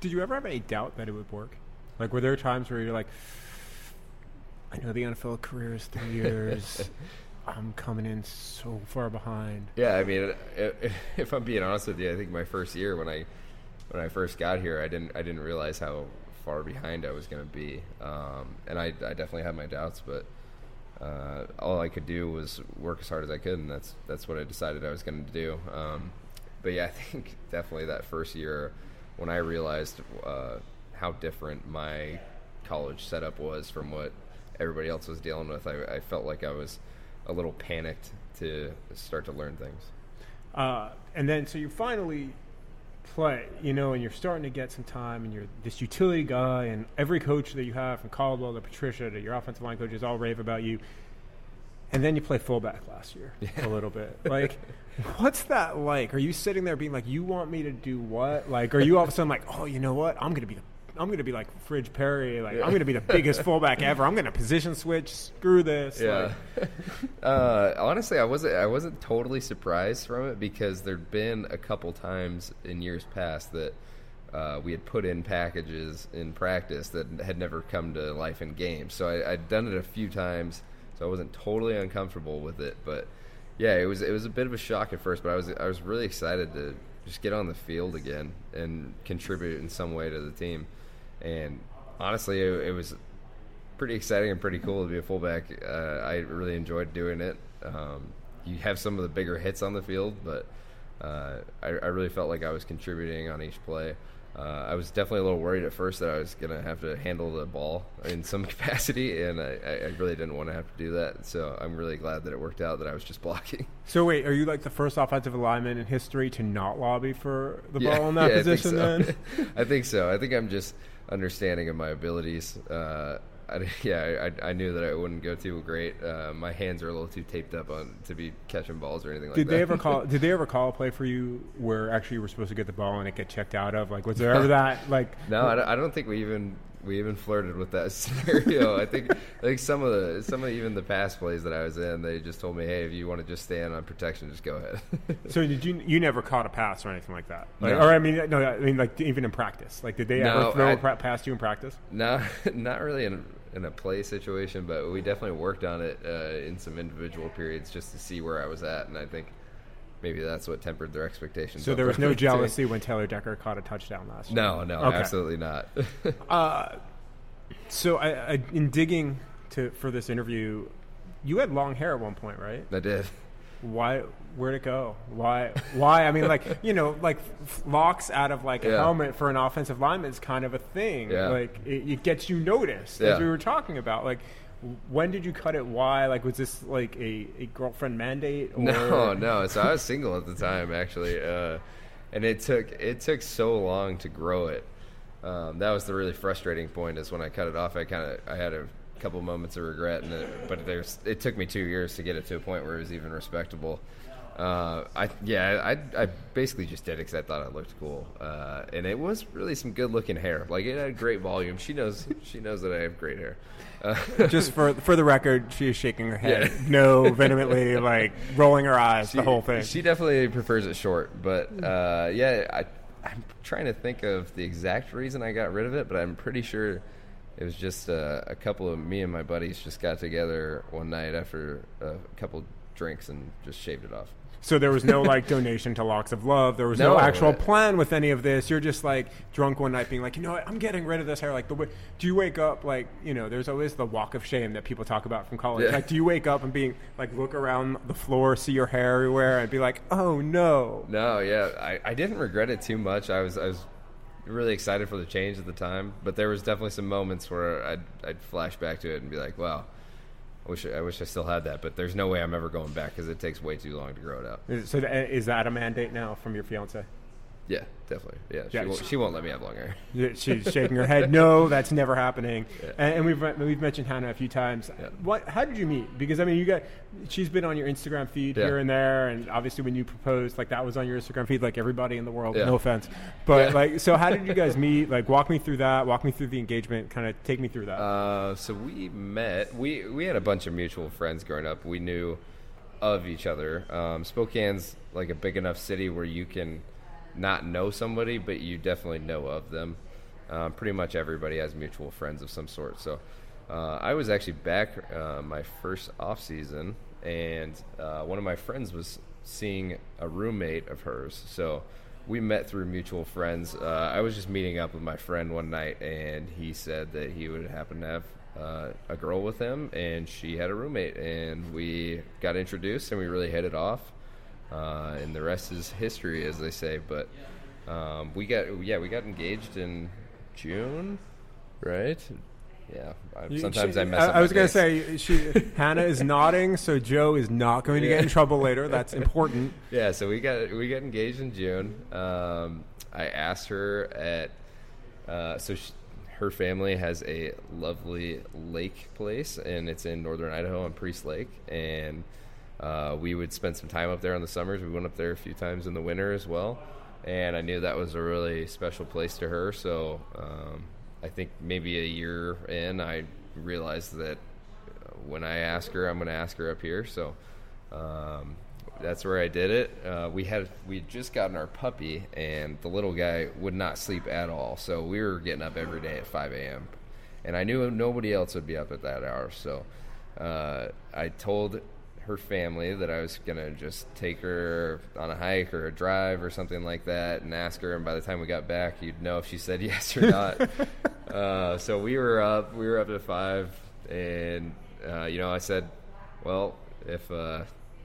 did you ever have any doubt that it would work? Like, were there times where you're like, I know the NFL career is three years. I'm coming in so far behind. Yeah, I mean, if I'm being honest with you, I think my first year when I when I first got here, I didn't I didn't realize how far behind I was going to be, um, and I, I definitely had my doubts, but uh, all I could do was work as hard as I could, and that's that's what I decided I was going to do. Um, but yeah, I think definitely that first year when I realized uh, how different my college setup was from what everybody else was dealing with, I, I felt like I was a little panicked to start to learn things. Uh, and then, so you finally play, you know, and you're starting to get some time, and you're this utility guy, and every coach that you have, from Caldwell to Patricia to your offensive line coaches, all rave about you. And then you play fullback last year a little bit. Like, what's that like? Are you sitting there being like, "You want me to do what?" Like, are you all of a sudden like, "Oh, you know what? I'm gonna be the I'm gonna be like Fridge Perry. Like, I'm gonna be the biggest fullback ever. I'm gonna position switch. Screw this." Yeah. Like, uh, honestly, I wasn't. I wasn't totally surprised from it because there'd been a couple times in years past that uh, we had put in packages in practice that had never come to life in games. So I, I'd done it a few times, so I wasn't totally uncomfortable with it. But yeah, it was it was a bit of a shock at first, but I was I was really excited to just get on the field again and contribute in some way to the team. And honestly, it, it was pretty exciting and pretty cool to be a fullback. Uh, I really enjoyed doing it. Um, you have some of the bigger hits on the field, but uh, I, I really felt like I was contributing on each play. Uh, I was definitely a little worried at first that I was going to have to handle the ball in some capacity, and I, I really didn't want to have to do that. So I'm really glad that it worked out that I was just blocking. So wait, are you like the first offensive lineman in history to not lobby for the Yeah, ball in that yeah, I position? so. Then I think so. I think I'm just understanding of my abilities. Uh, I, yeah, I, I knew that I wouldn't go too great. Uh, my hands are a little too taped up on to be catching balls or anything like did that. they ever call? Did they ever call a play for you where actually you were supposed to get the ball and it get checked out of? Like, was there ever that? Like, No, I don't, I don't think we even we even flirted with that scenario. I think like some of the some of even the past plays that I was in, they just told me, hey, if you want to just stand on protection, just go ahead. so did you? You never caught a pass or anything like that? Like, No. Or I mean, no, I mean like even in practice. Like, did they No, ever throw I- a past you in practice? No, not really in in a play situation, but we definitely worked on it uh, in some individual periods just to see where I was at, and I think maybe that's what tempered their expectations. So there was no jealousy when Taylor Decker caught a touchdown last year. No, no, Okay. absolutely not. Uh, so I, I, in digging to for this interview, you had long hair at one point, right? I did. Why? Where'd it go? Why? Why? I mean, like you know, like locks out of like a Yeah. helmet for an offensive lineman is kind of a thing. Yeah. Like it, it gets you noticed, as Yeah. we were talking about. Like, when did you cut it? Why? Like, was this like a, a girlfriend mandate? Or? No, no. So I was single at the time, actually, uh, and it took it took so long to grow it. Um, that was the really frustrating point. Is when I cut it off, I kind of I had a couple moments of regret, and it, but there's it took me two years to get it to a point where it was even respectable. Uh, I yeah, I, I basically just did it because I thought it looked cool, uh, and it was really some good looking hair. Like it had great volume. She knows she knows that I have great hair. Uh, Just for for the record, she is shaking her head, Yeah. no vehemently, like rolling her eyes, she, the whole thing. She definitely prefers it short, but uh, yeah, I, I'm trying to think of the exact reason I got rid of it, but I'm pretty sure it was just uh, a couple of me and my buddies just got together one night after a couple drinks and just shaved it off. So there was no like donation to Locks of Love. There was no, No, actual plan with any of this. You're just like drunk one night, being like, you know what, I'm getting rid of this hair. Like the way, do you wake up like you know? There's always the walk of shame that people talk about from college. Yeah. Like, do you wake up and being like look around the floor, see your hair everywhere, and be like, oh no. No, yeah, I, I didn't regret it too much. I was I was really excited for the change at the time, but there was definitely some moments where I'd I'd flash back to it and be like, wow. I wish I wish I still had that, but there's no way I'm ever going back because it takes way too long to grow it out. So is that a mandate now from your fiance? Yeah, definitely. Yeah, she, Yeah, won't, she- she won't let me have long hair. She's shaking her head. No, that's never happening. Yeah. And, and we've we've mentioned Hannah a few times. Yeah. What? How did you meet? Because I mean, you got she's been on your Instagram feed here and there, and obviously when you proposed, like that was on your Instagram feed, like everybody in the world. No offense, but like, so how did you guys meet? Like, walk me through that. Walk me through the engagement. Kind of take me through that. Uh, so we met. We we had a bunch of mutual friends growing up. We knew of each other. Um, Spokane's like a big enough city where you can not know somebody, but you definitely know of them. Um, pretty much everybody has mutual friends of some sort. So uh, I was actually back uh, my first off season, and uh, one of my friends was seeing a roommate of hers. So we met through mutual friends. Uh, I was just meeting up with my friend one night, and he said that he would happen to have uh, a girl with him, and she had a roommate, and we got introduced, and we really hit it off. Uh, and the rest is history, as they say. But um, we got yeah, we got engaged in June, right? Yeah. I, sometimes she- I mess up. I was gonna dates. say she Hannah is nodding, so Joe is not going to get in trouble later. That's important. Yeah, so we got we got engaged in June. Um, I asked her at uh, so she, her family has a lovely lake place, and it's in northern Idaho on Priest Lake, and uh, we would spend some time up there in the summers. We went up there a few times in the winter as well, and I knew that was a really special place to her. So um, I think maybe a year in, I realized that uh, when I ask her, I'm going to ask her up here. So um, that's where I did it. Uh, we had we had just gotten our puppy, and the little guy would not sleep at all. So we were getting up every day at 5 a.m. And I knew nobody else would be up at that hour. So uh, I told her family that I was gonna just take her on a hike or a drive or something like that, and ask her. And by the time we got back, you'd know if she said yes or not. uh, so we were up. We were up at five, and uh, you know, I said, "Well, if uh,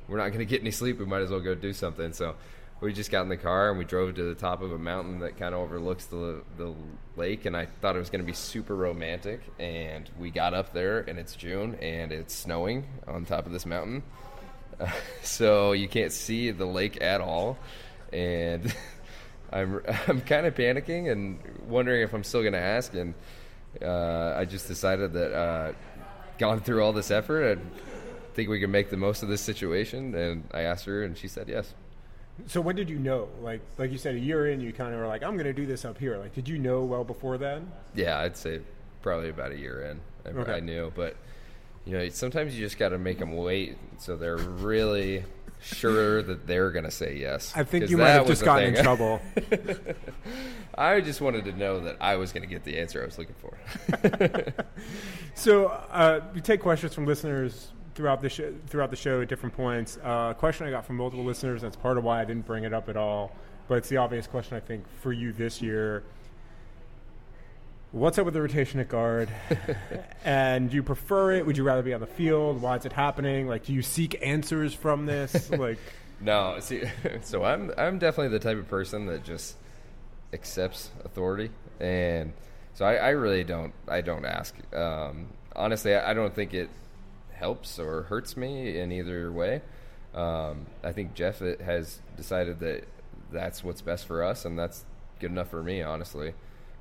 we're not going to get any sleep, we might as well go do something." So we just got in the car and we drove to the top of a mountain that kind of overlooks the the lake, and I thought it was going to be super romantic. And we got up there, and it's June, and it's snowing on top of this mountain, so you can't see the lake at all, and. I'm I'm kind of panicking and wondering if I'm still going to ask, and uh, I just decided that uh, gone through all this effort, I think we can make the most of this situation, and I asked her, and she said yes. So when did you know? Like like you said, a year in, you kind of were like, I'm going to do this up here. Like, did you know well before then? Yeah, I'd say probably about a year in, I, Okay. I knew, but you know, sometimes you just got to make them wait, so they're really sure that they're going to say yes. I think you might have just gotten in trouble. I just wanted to know that I was going to get the answer I was looking for. So uh, we take questions from listeners throughout the show, throughout the show at different points. Uh, a question I got from multiple listeners. That's part of why I didn't bring it up at all. But it's the obvious question I think for you this year. What's up with the rotation at guard? and do you prefer it? Would you rather be on the field? Why is it happening? Like, do you seek answers from this? like, No, see, so I'm I'm definitely the type of person that just accepts authority, and so I, I really don't I don't ask. Um, honestly, I, I don't think it helps or hurts me in either way. Um, I think Jeff has decided that that's what's best for us, and that's good enough for me. Honestly,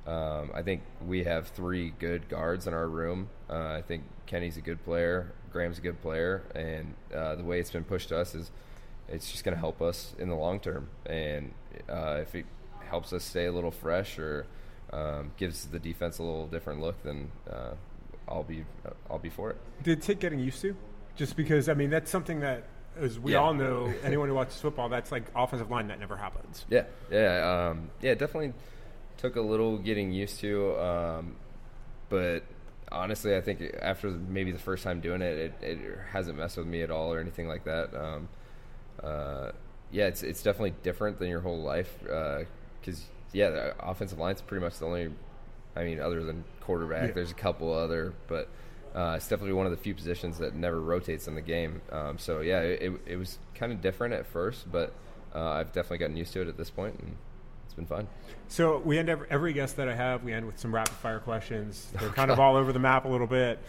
um, I think we have three good guards in our room. Uh, I think Kenny's a good player, Graham's a good player, and uh, the way it's been pushed to us is it's just going to help us in the long term. And uh, if it helps us stay a little fresh or um, gives the defense a little different look, then uh, I'll be I'll be for it. Did it take getting used to? Just because I mean that's something that, as we Yeah. all know, anyone who watches football, that's like offensive line that never happens. Yeah, yeah, um, yeah. Definitely took a little getting used to, um, but honestly, I think after maybe the first time doing it, it, it hasn't messed with me at all or anything like that. Um, uh, yeah, it's it's definitely different than your whole life because yeah, the offensive line's pretty much the only. I mean, other than quarterback, Yeah. there's a couple other, but uh, it's definitely one of the few positions that never rotates in the game. Um, so yeah, it, it was kind of different at first, but uh, I've definitely gotten used to it at this point, and it's been fun. So we end every, every guest that I have, we end with some rapid fire questions. They're Oh, kind of all over the map a little bit.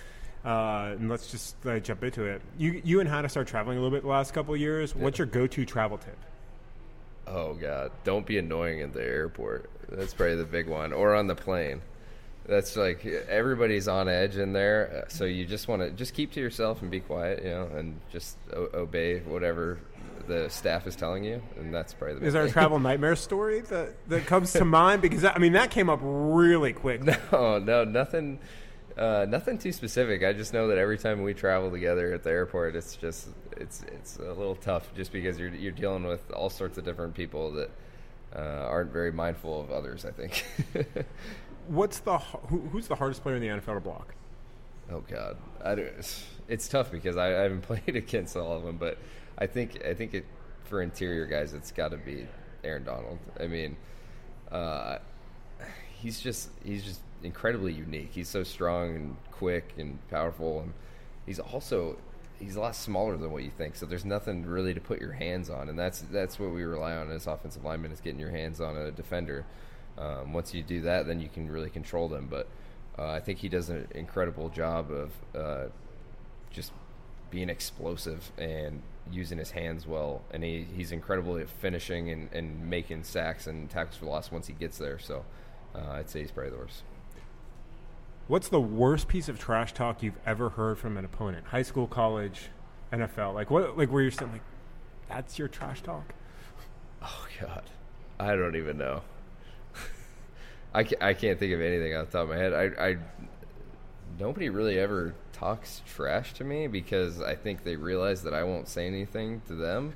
Uh, and let's just uh, jump into it. You, you and Hannah started traveling a little bit the last couple of years. What's your go-to travel tip? Oh God! Don't be annoying at the airport. That's probably the big one, or on the plane. That's like everybody's on edge in there, uh, so you just want to just keep to yourself and be quiet, you know, and just o- obey whatever the staff is telling you, and that's probably the. Is there a travel nightmare story that, that comes to mind? Because that, I mean, that came up really quick. No, no, nothing, uh, nothing too specific. I just know that every time we travel together at the airport, it's just it's it's a little tough, just because you're you're dealing with all sorts of different people that uh, aren't very mindful of others. I think. What's the who, who's the hardest player in the NFL to block? oh God, it's tough because I, I haven't played against all of them, but I think I think it for interior guys, it's got to be Aaron Donald. I mean, uh, he's just he's just incredibly unique. He's so strong and quick and powerful, and he's also he's a lot smaller than what you think. So there's nothing really to put your hands on, and that's that's what we rely on as offensive linemen is getting your hands on a defender. Um, once you do that, then you can really control them. But uh, I think he does an incredible job of uh, just being explosive and using his hands well. And he, he's incredible at finishing and, and making sacks and tackles for loss once he gets there. So uh, I'd say he's probably the worst. What's the worst piece of trash talk you've ever heard from an opponent? High school, college, NFL. Like what? Like where you're sitting like, that's your trash talk. Oh God, I don't even know. I can't, I can't think of anything off the top of my head. I, I nobody really ever talks trash to me because I think they realize that I won't say anything to them.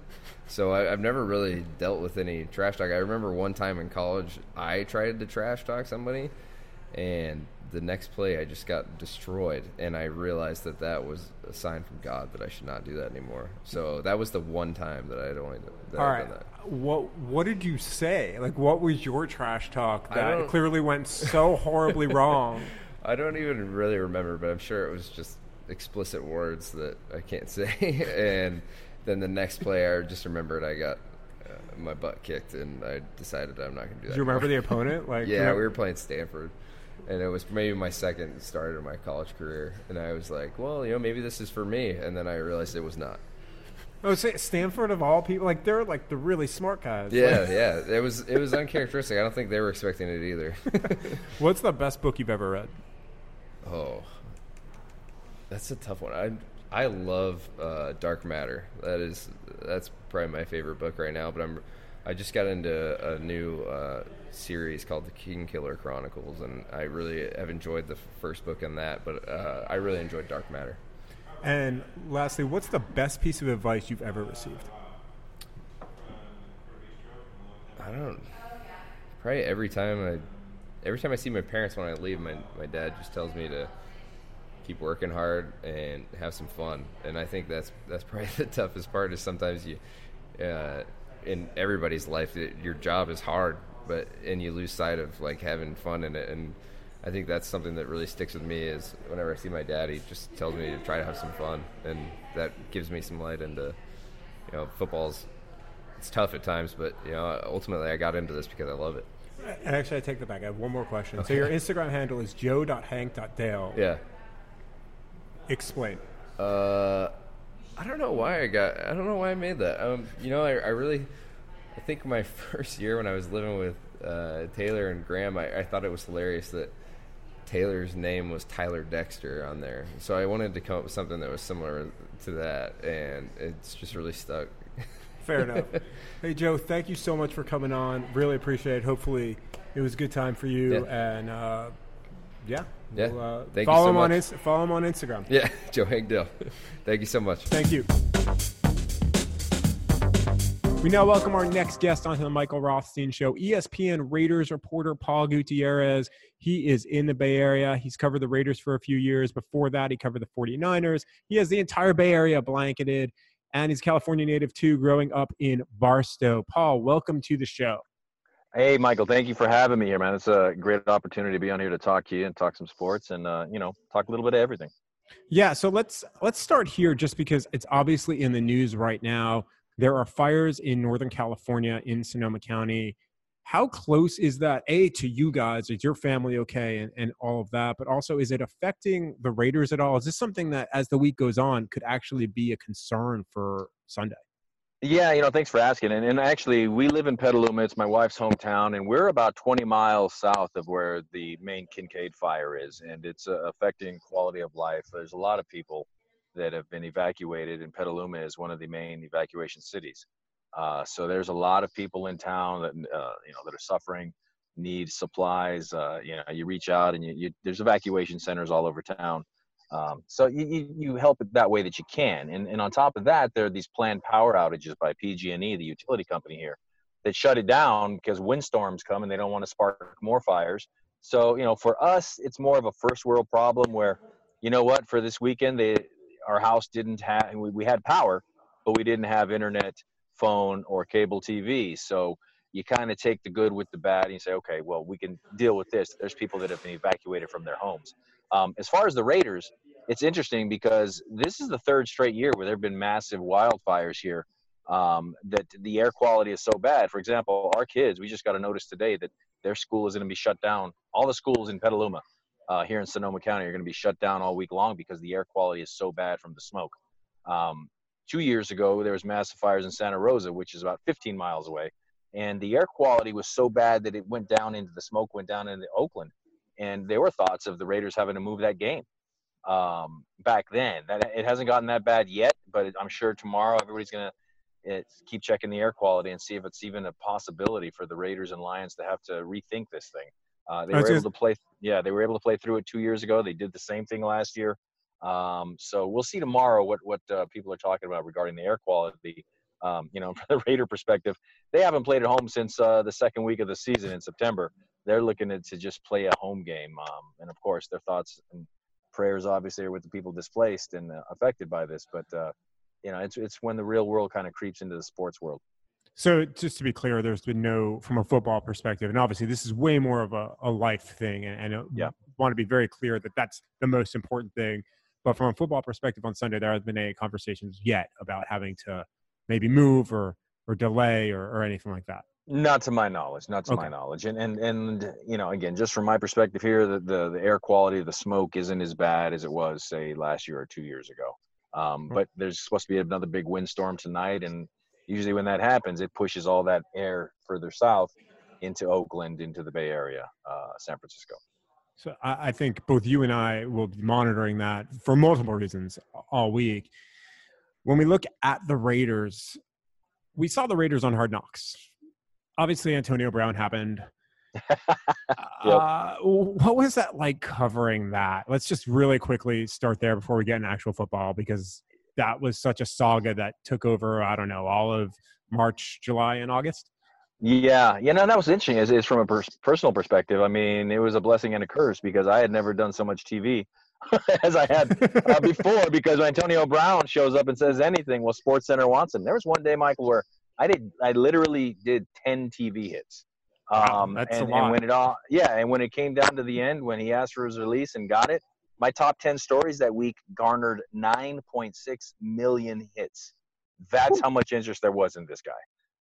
So I, I've never really dealt with any trash talk. I remember one time in college I tried to trash talk somebody, and the next play I just got destroyed, and I realized that that was a sign from God that I should not do that anymore. So that was the one time that I'd only that All done that. What What did you say? Like what was your trash talk that clearly went so horribly wrong? I don't even really remember, but I'm sure it was just explicit words that I can't say. and then the next play, I just remembered I got uh, my butt kicked, and I decided I'm not going to do that. Do you remember the opponent? Like yeah, we were playing Stanford, and it was maybe my second start of my college career, and I was like, well, you know, maybe this is for me, and then I realized it was not. Oh, Stanford of all people, like they're like the really smart guys. Yeah, Like, yeah, it was it was uncharacteristic. I don't think they were expecting it either. what's the best book you've ever read? Oh, that's a tough one. I I love uh, Dark Matter. That is that's probably my favorite book right now. But I'm I just got into a new uh, series called the Kingkiller Chronicles, and I really have enjoyed the first book in that. But uh, I really enjoyed Dark Matter. And lastly, what's the best piece of advice you've ever received? I don't. Probably every time I, every time I see my parents when I leave, my my dad just tells me to keep working hard and have some fun. And I think that's that's probably the toughest part. Is sometimes you, uh, in everybody's life, it, your job is hard, but and you lose sight of like having fun in it. And I think that's something that really sticks with me. Is whenever I see my dad, he just tells me to try to have some fun, and that gives me some light into, you know, football's it's tough at times, but you know, ultimately I got into this because I love it. And actually, I take that back. I have one more question. So your Instagram handle is joe.hank.dale. Yeah. Explain. Uh, I don't know why I got. I don't know why I made that. Um, you know, I, I really, I think my first year when I was living with uh, Taylor and Graham, I, I thought it was hilarious that Taylor's name was Tyler Dexter on there. So I wanted to come up with something that was similar to that, and it's just really stuck. Fair enough. hey, Joe, thank you so much for coming on. Really appreciate it. Hopefully, it was a good time for you. Yeah. And uh, yeah, Yeah. we'll, uh, Thank you follow so him on much. Inst- follow him on Instagram. Yeah, Joe Hagdale. Thank you so much. Thank you. We now welcome our next guest onto the Michael Rothstein Show, ESPN Raiders reporter Paul Gutierrez. He is in the Bay Area. He's covered the Raiders for a few years. Before that, he covered the 49ers. He has the entire Bay Area blanketed, and he's a California native too, growing up in Barstow. Paul, welcome to the show. Hey, Michael, thank you for having me here, man. It's a great opportunity to be on here to talk to you and talk some sports and, uh, you know, talk a little bit of everything. Yeah, so let's let's start here just because it's obviously in the news right now. There are fires in Northern California in Sonoma County. How close is that A to you guys? Is your family okay and, and all of that? But also is it affecting the Raiders at all? Is this something that as the week goes on could actually be a concern for Sunday? Yeah, you know, thanks for asking. And, and actually, we live in Petaluma. It's my wife's hometown, and we're about 20 miles south of where the main Kincade fire is, and it's uh, affecting quality of life. There's a lot of people that have been evacuated, and Petaluma is one of the main evacuation cities. Uh, so there's a lot of people in town that uh, you know that are suffering, need supplies. Uh, you know, you reach out, and you, you, there's evacuation centers all over town. Um, so you, you, you help it that way that you can. And, and on top of that, there are these planned power outages by PG&E, the utility company here, that shut it down because windstorms come and they don't want to spark more fires. So, you know, for us, it's more of a first world problem where, you know what, for this weekend, they, our house didn't have, we, we had power, but we didn't have internet, phone, or cable TV. So you kind of take the good with the bad and you say, okay, well, we can deal with this. There's people that have been evacuated from their homes. Um, as far as the Raiders, it's interesting because this is the third straight year where there have been massive wildfires here. Um, that the air quality is so bad. For example, our kids, we just got a notice today that their school is going to be shut down. All the schools in Petaluma, uh, here in Sonoma County, are going to be shut down all week long because the air quality is so bad from the smoke. Um, two years ago, there was massive fires in Santa Rosa, which is about 15 miles away, and the air quality was so bad that it went down into the smoke went down into Oakland, and there were thoughts of the Raiders having to move that game um, back then. That it hasn't gotten that bad yet, but I'm sure tomorrow everybody's gonna it, keep checking the air quality and see if it's even a possibility for the Raiders and Lions to have to rethink this thing. Uh, they were able to play. Yeah, they were able to play through it two years ago. They did the same thing last year. Um, so we'll see tomorrow what what uh, people are talking about regarding the air quality. Um, you know, from the Raider perspective, they haven't played at home since uh, the second week of the season in September. They're looking to, to just play a home game, um, and of course, their thoughts and prayers obviously are with the people displaced and uh, affected by this. But uh, you know, it's it's when the real world kind of creeps into the sports world. So just to be clear, there's been no, from a football perspective, and obviously this is way more of a, a life thing, and, and I Yeah. want to be very clear that that's the most important thing. But from a football perspective, on Sunday there hasn't been any conversations yet about having to maybe move or or delay or, or anything like that. Not to my knowledge. Not to Okay. my knowledge. And and and you know, again, just from my perspective here, the, the the air quality of the smoke isn't as bad as it was, say, last year or two years ago. Um, Hmm. but there's supposed to be another big windstorm tonight, and usually when that happens, it pushes all that air further south into Oakland, into the Bay Area, uh, San Francisco. So I, I think both you and I will be monitoring that for multiple reasons all week. When we look at the Raiders, we saw the Raiders on Hard Knocks. Obviously, Antonio Brown happened. uh, what was that like covering that? Let's just really quickly start there before we get into actual football because that was such a saga that took over, I don't know, all of March, July, and August. Yeah, you know, that was interesting. Is, is from a pers- personal perspective. I mean, it was a blessing and a curse because I had never done so much TV as I had uh, before. Because when Antonio Brown shows up and says anything, well, SportsCenter wants him. There was one day, Michael, where I did, I literally did ten TV hits. Wow, Um, that's a and, lot. and when it all, yeah, and when it came down to the end, when he asked for his release and got it, my top ten stories that week garnered nine point six million hits. That's how much interest there was in this guy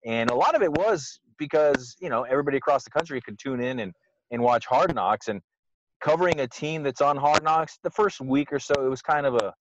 and a lot of it was because you know everybody across the country could tune in and and watch Hard Knocks and covering a team that's on Hard Knocks the first week or so it was kind of a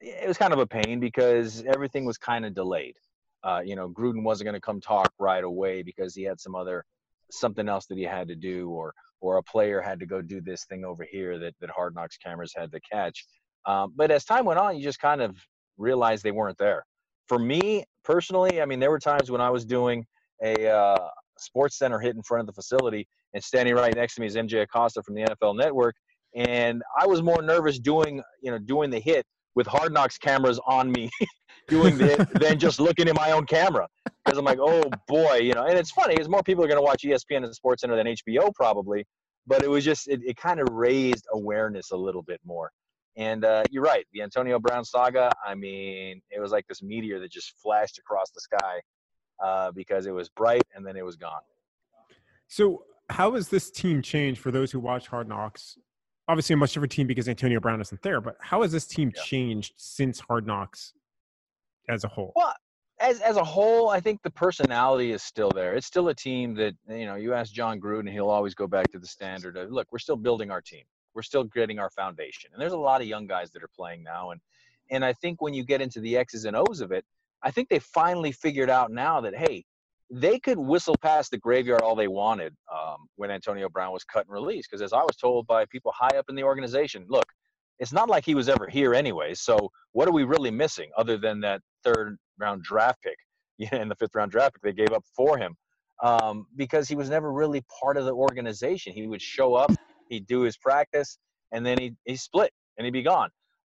it was kind of a pain because everything was kind of delayed. Uh, you know, Gruden wasn't going to come talk right away because he had some other something else that he had to do or or a player had to go do this thing over here that that Hard Knocks cameras had to catch. Um, but as time went on, you just kind of realized they weren't there. For me personally, I mean, there were times when I was doing a uh, SportsCenter hit in front of the facility, and standing right next to me is MJ Acosta from the NFL Network, and I was more nervous doing you know doing the hit with Hard Knocks cameras on me doing the than just looking in my own camera because I'm like, oh boy, you know. And it's funny because more people are going to watch ESPN and SportsCenter than HBO probably, but it was just it, it kind of raised awareness a little bit more. And uh, you're right, the Antonio Brown saga. I mean, it was like this meteor that just flashed across the sky uh, because it was bright and then it was gone. So, how has this team changed for those who watch Hard Knocks? Obviously, a much different team because Antonio Brown isn't there. But how has this team yeah. changed since Hard Knocks as a whole? Well, as as a whole, I think the personality is still there. It's still a team that you know. You ask Jon Gruden, he'll always go back to the standard of look. We're still building our team. We're still getting our foundation, and there's a lot of young guys that are playing now. And and I think when you get into the X's and O's of it, I think they finally figured out now that hey, they could whistle past the graveyard all they wanted um, when Antonio Brown was cut and released. Because as I was told by people high up in the organization, look, it's not like he was ever here anyway. So what are we really missing other than that third round draft pick yeah, the fifth round draft pick they gave up for him? Um, because he was never really part of the organization. He would show up, he'd do his practice, and then he he split and he'd be gone.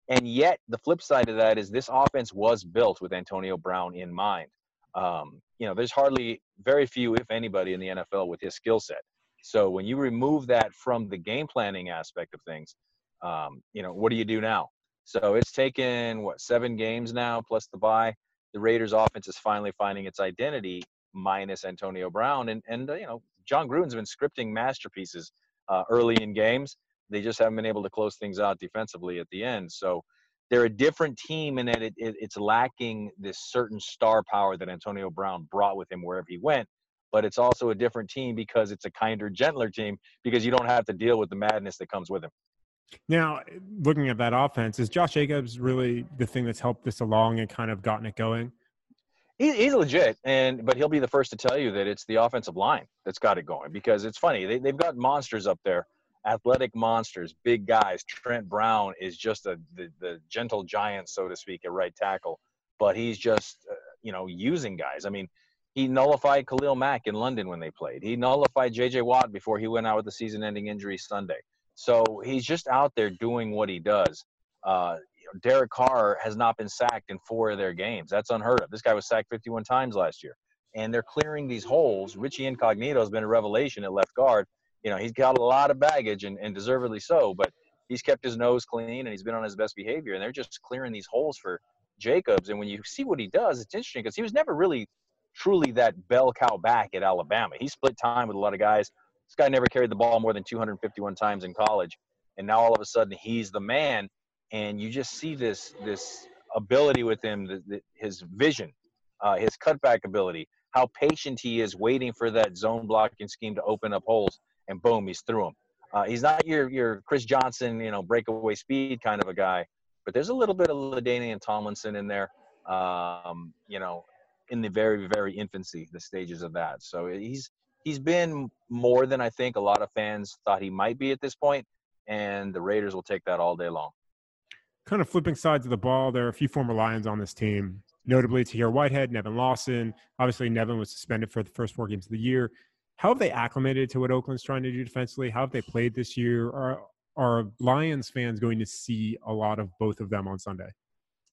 And yet, the flip side of that is this offense was built with Antonio Brown in mind. Um, you know, there's hardly very few, if anybody, in the NFL with his skill set. So when you remove that from the game planning aspect of things, um, you know, what do you do now? So it's taken what seven games now plus the bye. The Raiders' offense is finally finding its identity, minus Antonio Brown, and and uh, you know Jon Gruden's been scripting masterpieces uh, early in games. They just haven't been able to close things out defensively at the end. So they're a different team in that it, it, it's lacking this certain star power that Antonio Brown brought with him wherever he went. But it's also a different team because it's a kinder, gentler team because you don't have to deal with the madness that comes with him. Now, looking at that offense, is Josh Jacobs really the thing that's helped this along and kind of gotten it going? he's legit, and but he'll be the first to tell you that it's the offensive line that's got it going because it's funny they, they've got monsters up there athletic monsters, big guys. Trent Brown is just a the, the gentle giant, so to speak, at right tackle. But he's just uh, you know using guys. I mean, he nullified Khalil Mack in London when they played. He nullified J.J. Watt before he went out with the season-ending injury Sunday. So he's just out there doing what he does. Uh, Derek Carr has not been sacked in four of their games. That's unheard of. This guy was sacked 51 times last year. And they're clearing these holes. Richie Incognito has been a revelation at left guard you know, he's got a lot of baggage and, and deservedly so, but he's kept his nose clean and he's been on his best behavior. And they're just clearing these holes for Jacobs. And when you see what he does, it's interesting because he was never really truly that bell cow back at Alabama. He split time with a lot of guys. This guy never carried the ball more than 251 times in college. And now all of a sudden he's the man. And you just see this this ability with him, the, the, his vision, uh, his cutback ability, how patient he is waiting for that zone blocking scheme to open up holes and boom, he's through him. Uh, he's not your your Chris Johnson, you know, breakaway speed kind of a guy, but there's a little bit of LaDainian Tomlinson in there, um, you know, in the very very infancy, the stages of that. So he's he's been more than I think a lot of fans thought he might be at this point, and the Raiders will take that all day long. Kind of flipping sides of the ball, there are a few former Lions on this team, notably Tahir Whitehead, Nevin Lawson. Obviously, Nevin was suspended for the first four games of the year how have they acclimated to what Oakland's trying to do defensively? How have they played this year? Are are Lions fans going to see a lot of both of them on Sunday?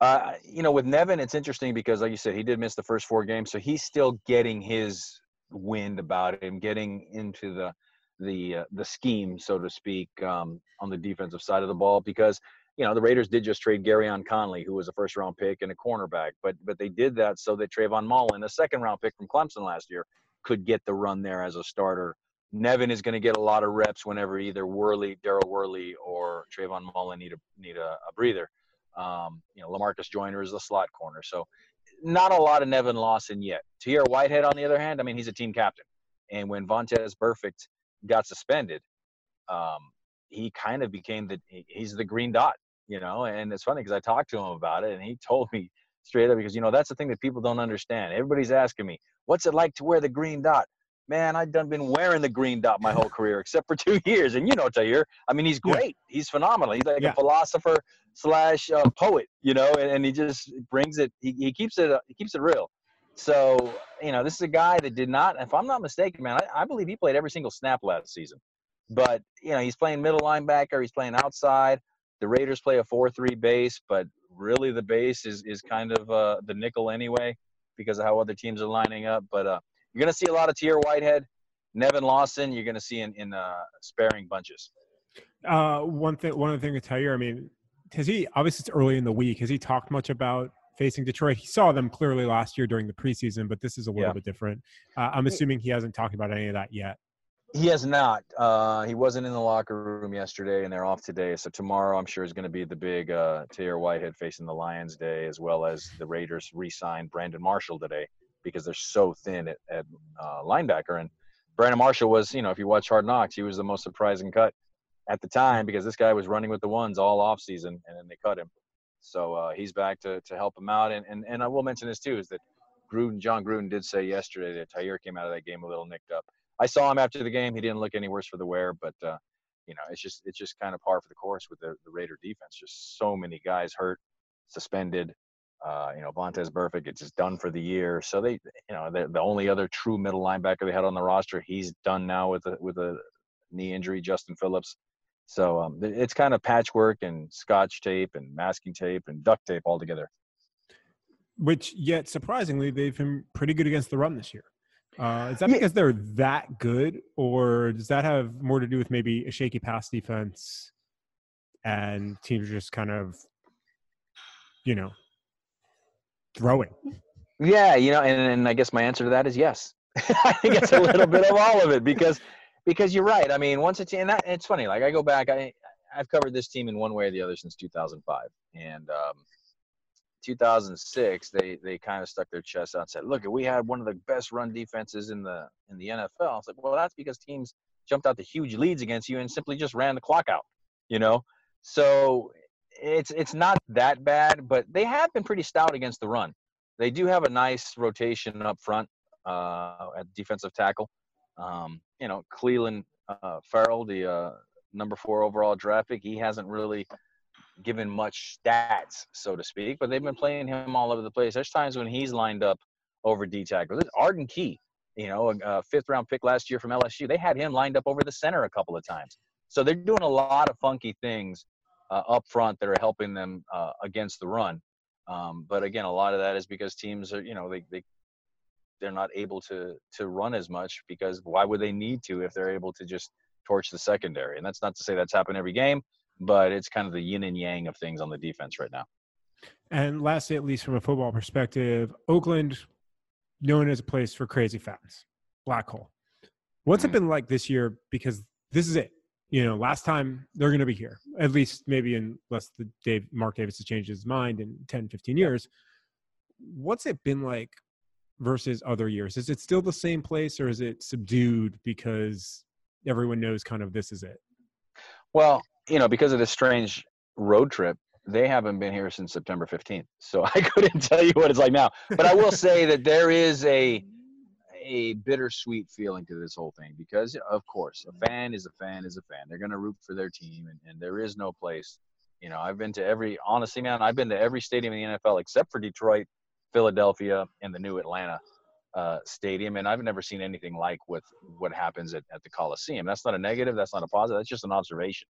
Uh, you know, with Nevin, it's interesting because, like you said, he did miss the first four games, so he's still getting his wind about him, getting into the the uh, the scheme, so to speak, um, on the defensive side of the ball. Because you know the Raiders did just trade Gareon Conley, who was a first round pick and a cornerback, but but they did that so that Trayvon Mullen, a second round pick from Clemson last year, could get the run there as a starter. Nevin is going to get a lot of reps whenever either Worley, Daryl Worley, or Trayvon Mullen need a need a, a breather. Um, you know, Lamarcus Joyner is the slot corner, so not a lot of Nevin Lawson yet. Tahir Whitehead, on the other hand, I mean, he's a team captain, and when Vontaze Burfict got suspended, um, he kind of became the he's the green dot, you know. And it's funny because I talked to him about it, and he told me straight up because you know that's the thing that people don't understand. Everybody's asking me, What's it like to wear the green dot? Man, I've done been wearing the green dot my whole career, except for two years. And you know, Tahir, I mean, he's great. Yeah. He's phenomenal. He's like yeah. a philosopher slash uh, poet, you know, and, and, he just brings it. He, he keeps it. Uh, he keeps it real. So, you know, this is a guy that did not, if I'm not mistaken, man, I, I believe he played every single snap last season. But, you know, he's playing middle linebacker, he's playing outside. The Raiders play a 4 3 base, but really the base is, is kind of uh, the nickel anyway because of how other teams are lining up. But uh, you're going to see a lot of Tahir Whitehead, Nevin Lawson, you're going to see in, in uh, sparing bunches. Uh, one thing, one other thing to tell you, I mean, has he obviously it's early in the week? Has he talked much about facing Detroit? He saw them clearly last year during the preseason, but this is a little yeah. bit different. Uh, I'm assuming he hasn't talked about any of that yet. He has not. Uh, he wasn't in the locker room yesterday, and they're off today. So tomorrow, I'm sure is going to be the big uh, Tahir Whitehead facing the Lions day, as well as the Raiders re-signed Brandon Marshall today because they're so thin at, at uh, linebacker. And Brandon Marshall was, you know, if you watch Hard Knocks, he was the most surprising cut at the time because this guy was running with the ones all off season, and then they cut him. So uh, he's back to, to help him out. And, and and I will mention this too is that Gruden, Jon Gruden did say yesterday that Tahir came out of that game a little nicked up. I saw him after the game. He didn't look any worse for the wear, but uh, you know, it's just it's just kind of par for the course with the, the Raider defense. Just so many guys hurt, suspended. Uh, you know, Vontaze Burfict, it's just done for the year. So they, you know, the only other true middle linebacker they had on the roster, he's done now with a with a knee injury. Justin Phillips. So um, it's kind of patchwork and scotch tape and masking tape and duct tape all together. Which yet surprisingly, they've been pretty good against the run this year. Uh, is that because they're that good, or does that have more to do with maybe a shaky pass defense and teams just kind of, you know, throwing? Yeah, you know, and, and I guess my answer to that is yes. I think it's a little bit of all of it because because you're right. I mean, once it's and that it's funny. Like I go back, I I've covered this team in one way or the other since 2005, and um, 2006 they they kind of stuck their chest out and said, "Look, we had one of the best run defenses in the in the NFL." It's like, "Well, that's because teams jumped out to huge leads against you and simply just ran the clock out." You know, so it's it's not that bad, but they have been pretty stout against the run. They do have a nice rotation up front uh, at defensive tackle. Um, you know, Clelin uh, Ferrell, the uh, number four overall draft pick, he hasn't really given much stats, so to speak, but they've been playing him all over the place. There's times when he's lined up over D tackle. Arden Key, you know, a, a fifth round pick last year from LSU. They had him lined up over the center a couple of times. So they're doing a lot of funky things uh, up front that are helping them uh, against the run. Um, but again, a lot of that is because teams are, you know, they, they they're not able to to run as much because why would they need to if they're able to just torch the secondary? And that's not to say that's happened every game, but it's kind of the yin and yang of things on the defense right now. And lastly, at least from a football perspective, Oakland, known as a place for crazy fans, black hole. What's it been like this year? Because this is it. You know, last time they're going to be here, at least maybe unless the Dave Mark Davis has changed his mind in 10, 15 years. What's it been like versus other years? Is it still the same place or is it subdued because everyone knows kind of this is it? Well, you know, because of this strange road trip, they haven't been here since September 15th. So I couldn't tell you what it's like now. But I will say that there is a a bittersweet feeling to this whole thing because of course a fan is a fan is a fan. They're gonna root for their team and, and there is no place. You know, I've been to every honestly man, I've been to every stadium in the NFL except for Detroit Philadelphia and the new Atlanta uh, stadium, and I've never seen anything like with what happens at, at the Coliseum. That's not a negative. That's not a positive. That's just an observation.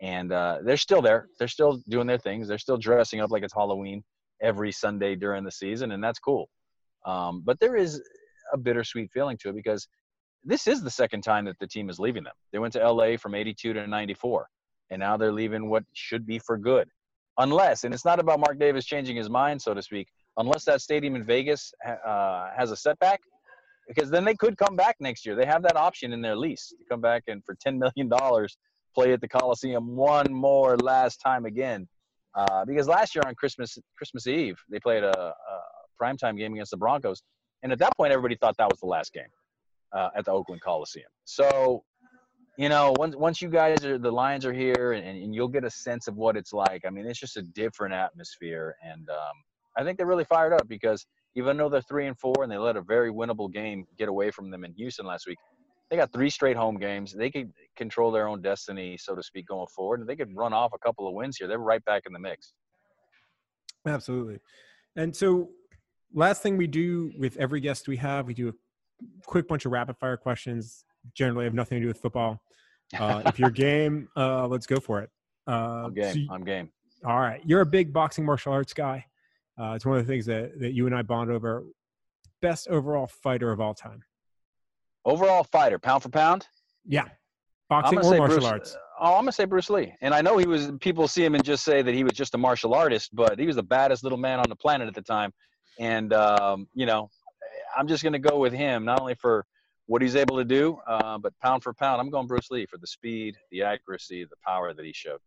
And uh, they're still there. They're still doing their things. They're still dressing up like it's Halloween every Sunday during the season, and that's cool. Um, but there is a bittersweet feeling to it because this is the second time that the team is leaving them. They went to LA from 82 to 94, and now they're leaving what should be for good. Unless, and it's not about Mark Davis changing his mind, so to speak, unless that stadium in Vegas uh, has a setback, because then they could come back next year. They have that option in their lease to come back and for ten million dollars play at the Coliseum one more last time again. Uh, because last year on Christmas Christmas Eve they played a, a primetime game against the Broncos, and at that point everybody thought that was the last game uh, at the Oakland Coliseum. So you know, once once you guys are the Lions are here, and, and you'll get a sense of what it's like. I mean, it's just a different atmosphere, and um, I think they're really fired up because even though they're three and four and they let a very winnable game get away from them in Houston last week, they got three straight home games. They could control their own destiny, so to speak, going forward, and they could run off a couple of wins here. They're right back in the mix. Absolutely. And so last thing we do with every guest we have, we do a quick bunch of rapid fire questions. Generally, have nothing to do with football. Uh, if you're game, uh, let's go for it. Uh, I'm game. so you- I'm game. all right, you're a big boxing martial arts guy. Uh, it's one of the things that, that you and I bond over. Best overall fighter of all time. Overall fighter, pound for pound. Yeah, boxing or martial Bruce, arts. Oh, I'm gonna say Bruce Lee. And I know he was. People see him and just say that he was just a martial artist, but he was the baddest little man on the planet at the time. And um, you know, I'm just gonna go with him, not only for what he's able to do, uh, but pound for pound, I'm going Bruce Lee for the speed, the accuracy, the power that he showed.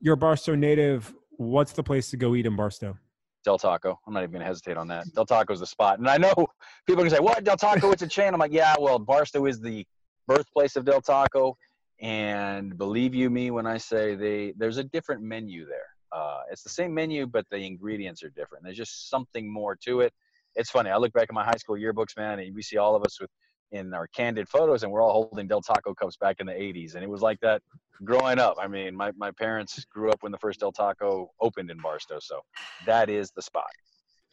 You're a Barstow native. What's the place to go eat in Barstow? Del Taco. I'm not even gonna hesitate on that. Del Taco's the spot. And I know people can say, "What Del Taco? It's a chain." I'm like, "Yeah, well, Barstow is the birthplace of Del Taco." And believe you me when I say they there's a different menu there. Uh, it's the same menu, but the ingredients are different. There's just something more to it. It's funny. I look back at my high school yearbooks, man, and we see all of us with in our candid photos, and we're all holding Del Taco cups back in the '80s, and it was like that growing up. I mean, my my parents grew up when the first Del Taco opened in Barstow, so that is the spot.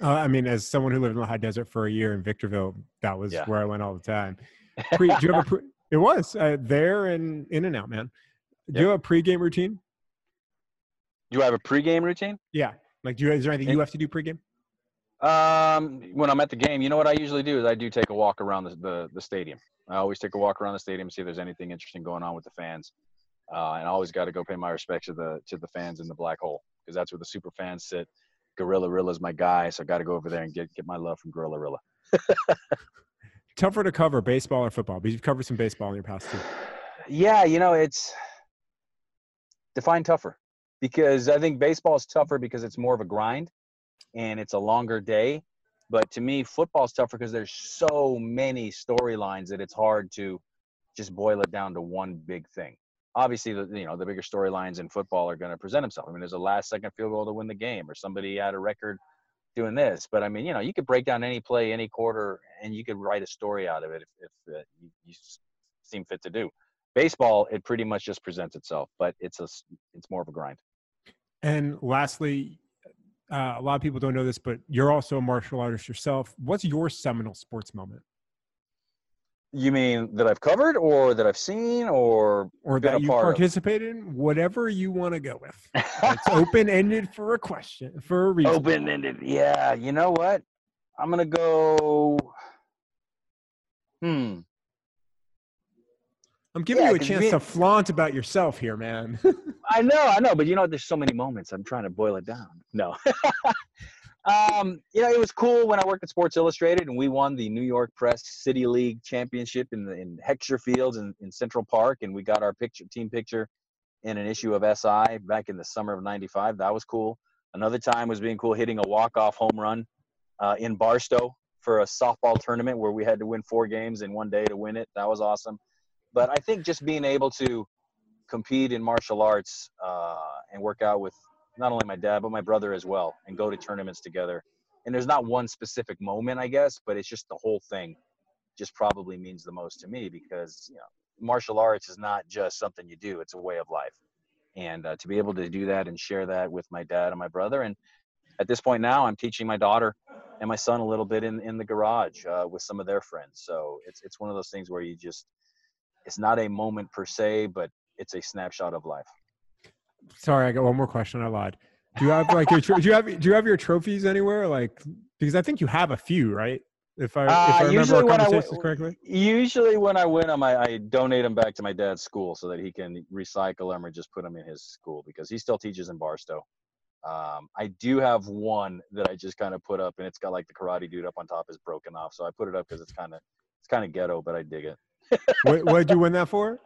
Uh, I mean, as someone who lived in the high desert for a year in Victorville, that was Yeah. where I went all the time. Pre, do you have a pre, it was uh, there and in and out, man. Do you have a pregame routine? Do you have a pregame routine? Yeah. Like, do you, is there anything you have to do pregame? Um, when I'm at the game, you know what I usually do is I do take a walk around the the, the stadium. I always take a walk around the stadium, see if there's anything interesting going on with the fans, uh, and I always got to go pay my respects to the to the fans in the black hole because that's where the super fans sit. Gorilla Rilla's my guy, so I got to go over there and get get my love from Gorilla Rilla. Tougher to cover baseball or football? Because you've covered some baseball in your past too. Yeah, you know it's define tougher because I think baseball is tougher because it's more of a grind and it's a longer day. But to me, football's tougher because there's so many storylines that it's hard to just boil it down to one big thing. Obviously, the you know the bigger storylines in football are going to present themselves. I mean, there's a last second field goal to win the game, or somebody had a record doing this. But I mean, you know, you could break down any play, any quarter, and you could write a story out of it if, if uh, you, you seem fit to do. Baseball, it pretty much just presents itself, but it's a it's more of a grind. And lastly, uh, a lot of people don't know this, but you're also a martial artist yourself. What's your seminal sports moment, You mean that I've covered, or that I've seen, or or that you part of. participated in? Whatever you want to go with. It's open ended for a question for a reason. open ended? Yeah, you know what? I'm gonna go. Hmm. I'm giving Yeah, you a chance we- to flaunt about yourself here, man. I know, I know, but you know, there's so many moments. I'm trying to boil it down. No. um, you know, it was cool when I worked at Sports Illustrated and we won the New York Press City League Championship in the in Heckscher Fields in, in Central Park, and we got our picture team picture in an issue of SI back in the summer of '95. That was cool. Another time was being cool hitting a walk-off home run uh, in Barstow for a softball tournament where we had to win four games in one day to win it. That was awesome. But I think just being able to compete in martial arts uh, and work out with not only my dad but my brother as well, and go to tournaments together. And there's not one specific moment, I guess, but it's just the whole thing. Just probably means the most to me because you know martial arts is not just something you do; it's a way of life. And uh, to be able to do that and share that with my dad and my brother, and at this point now, I'm teaching my daughter and my son a little bit in in the garage uh, with some of their friends. So it's it's one of those things where you just it's not a moment per se, but it's a snapshot of life. Sorry, I got one more question. I lied. Do you have like your do you have do you have your trophies anywhere? Like because I think you have a few, right? If I if I Uh, remember usually when I w- correctly. Usually, when I win them, I, I donate them back to my dad's school so that he can recycle them or just put them in his school because he still teaches in Barstow. Um, I do have one that I just kind of put up, and it's got like the karate dude up on top is broken off, so I put it up because it's kind of it's kind of ghetto, but I dig it. What did you win that for?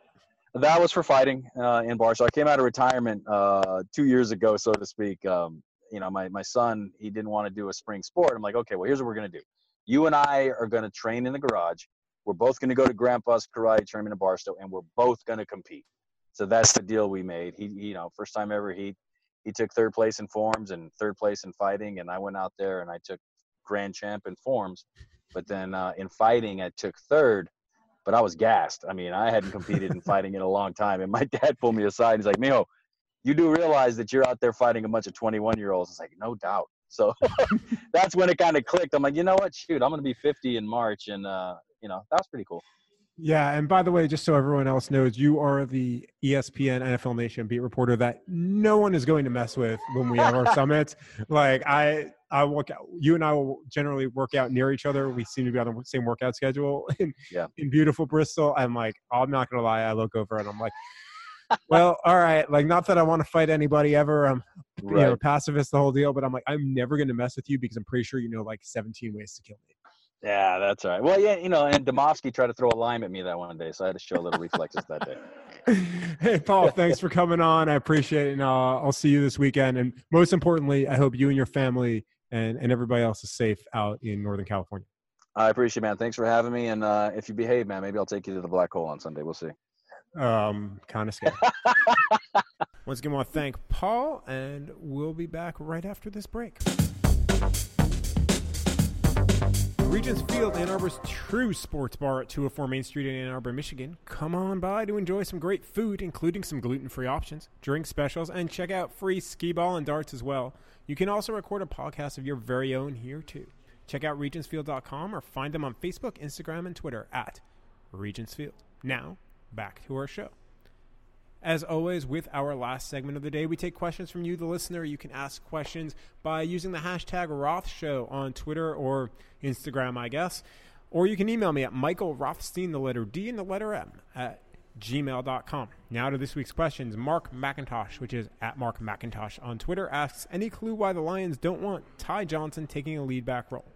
That was for fighting uh, in So I came out of retirement uh, two years ago, so to speak. Um, you know, my, my son, he didn't want to do a spring sport. I'm like, okay, well, here's what we're going to do. You and I are going to train in the garage. We're both going to go to Grandpa's karate tournament in Barstow, and we're both going to compete. So that's the deal we made. He, you know, first time ever, he he took third place in forms and third place in fighting, and I went out there and I took grand champ in forms. But then uh, in fighting, I took third but I was gassed. I mean, I hadn't competed in fighting in a long time. And my dad pulled me aside. He's like, Mijo, you do realize that you're out there fighting a bunch of 21 year olds. It's like, no doubt. So that's when it kind of clicked. I'm like, you know what? Shoot, I'm going to be 50 in March. And, uh, you know, that was pretty cool. Yeah, and by the way, just so everyone else knows, you are the ESPN NFL Nation beat reporter that no one is going to mess with when we have our summits. Like I, I work out. You and I will generally work out near each other. We seem to be on the same workout schedule in, yeah. in beautiful Bristol. I'm like, I'm not gonna lie. I look over and I'm like, well, all right. Like, not that I want to fight anybody ever. I'm, right. you know, pacifist the whole deal. But I'm like, I'm never gonna mess with you because I'm pretty sure you know like 17 ways to kill me. Yeah, that's right. Well, yeah, you know, and Demovsky tried to throw a lime at me that one day, so I had to show a little reflexes that day. hey, Paul, thanks for coming on. I appreciate it, and uh, I'll see you this weekend. And most importantly, I hope you and your family and, and everybody else is safe out in Northern California. I appreciate it, man. Thanks for having me. And uh, if you behave, man, maybe I'll take you to the black hole on Sunday. We'll see. Um, kind of scared. Once again, I want to thank Paul, and we'll be back right after this break. Regents Field, Ann Arbor's true sports bar at 204 Main Street in Ann Arbor, Michigan. Come on by to enjoy some great food, including some gluten free options, drink specials, and check out free skee ball and darts as well. You can also record a podcast of your very own here too. Check out regentsfield.com or find them on Facebook, Instagram, and Twitter at Regentsfield. Now, back to our show. As always, with our last segment of the day, we take questions from you, the listener. You can ask questions by using the hashtag Roth Show on Twitter or Instagram, I guess. Or you can email me at Michael Rothstein, the letter D and the letter M, at gmail.com. Now to this week's questions. Mark McIntosh, which is at Mark McIntosh on Twitter, asks Any clue why the Lions don't want Ty Johnson taking a lead back role?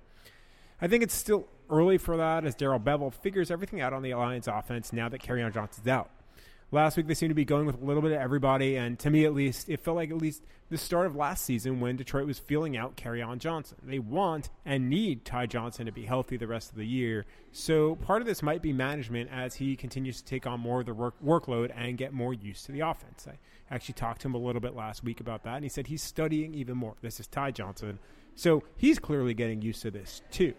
I think it's still early for that as Darrell Bevell figures everything out on the Lions offense now that Kerryon Johnson's out. Last week they seemed to be going with a little bit of everybody, and to me at least, it felt like at least the start of last season when Detroit was feeling out Kerryon Johnson. They want and need Ty Johnson to be healthy the rest of the year. So part of this might be management as he continues to take on more of the work, workload and get more used to the offense. I actually talked to him a little bit last week about that, and he said he's studying even more. This is Ty Johnson. So he's clearly getting used to this too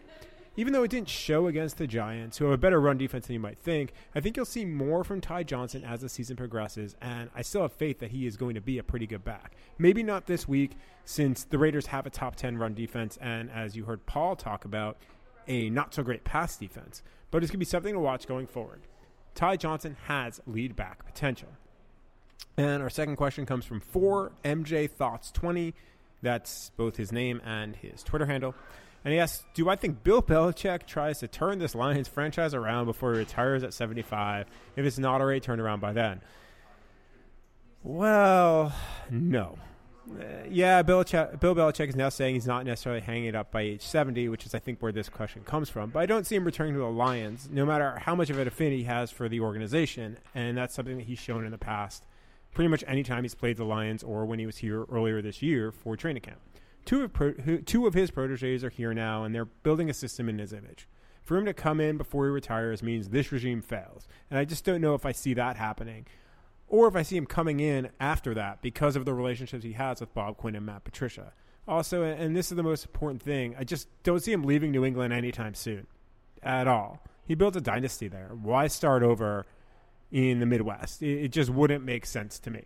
even though it didn't show against the Giants, who have a better run defense than you might think, I think you'll see more from Ty Johnson as the season progresses, and I still have faith that he is going to be a pretty good back. Maybe not this week, since the Raiders have a top 10 run defense, and as you heard Paul talk about, a not so great pass defense, but it's going to be something to watch going forward. Ty Johnson has lead back potential. And our second question comes from 4MJ Thoughts 20. That's both his name and his Twitter handle. And he asks, Do I think Bill Belichick tries to turn this Lions franchise around before he retires at 75 if it's not already turned around by then? Well, no. Uh, yeah, Bill, Bill Belichick is now saying he's not necessarily hanging it up by age 70, which is, I think, where this question comes from. But I don't see him returning to the Lions, no matter how much of an affinity he has for the organization. And that's something that he's shown in the past, pretty much any time he's played the Lions or when he was here earlier this year for training camp. Two of, pro- two of his proteges are here now, and they're building a system in his image. For him to come in before he retires means this regime fails. And I just don't know if I see that happening. Or if I see him coming in after that because of the relationships he has with Bob Quinn and Matt Patricia. Also, and this is the most important thing, I just don't see him leaving New England anytime soon at all. He built a dynasty there. Why start over in the Midwest? It, just wouldn't make sense to me.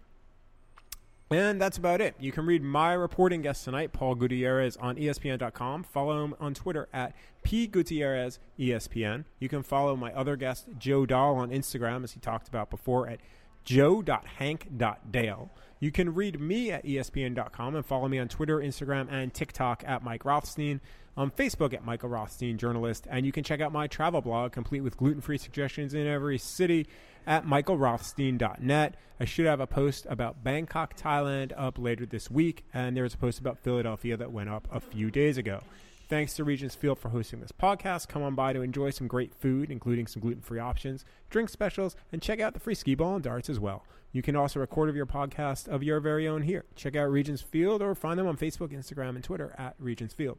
And that's about it. You can read my reporting guest tonight, Paul Gutierrez, on ESPN.com. Follow him on Twitter at PGutierrezESPN. You can follow my other guest, Joe Dahl, on Instagram, as he talked about before, at joe.hank.dale. You can read me at ESPN.com and follow me on Twitter, Instagram, and TikTok at Mike Rothstein on Facebook at Michael Rothstein Journalist, and you can check out my travel blog, complete with gluten free suggestions in every city, at michaelrothstein.net. I should have a post about Bangkok, Thailand up later this week, and there was a post about Philadelphia that went up a few days ago. Thanks to Regents Field for hosting this podcast. Come on by to enjoy some great food, including some gluten free options, drink specials, and check out the free skee ball and darts as well. You can also record of your podcast of your very own here. Check out Regents Field or find them on Facebook, Instagram, and Twitter at Regents Field.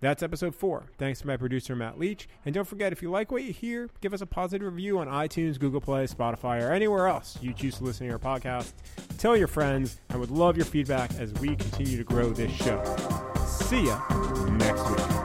That's episode four. Thanks to my producer, Matt Leach. And don't forget, if you like what you hear, give us a positive review on iTunes, Google Play, Spotify, or anywhere else you choose to listen to your podcast. Tell your friends. I would love your feedback as we continue to grow this show. See ya next week.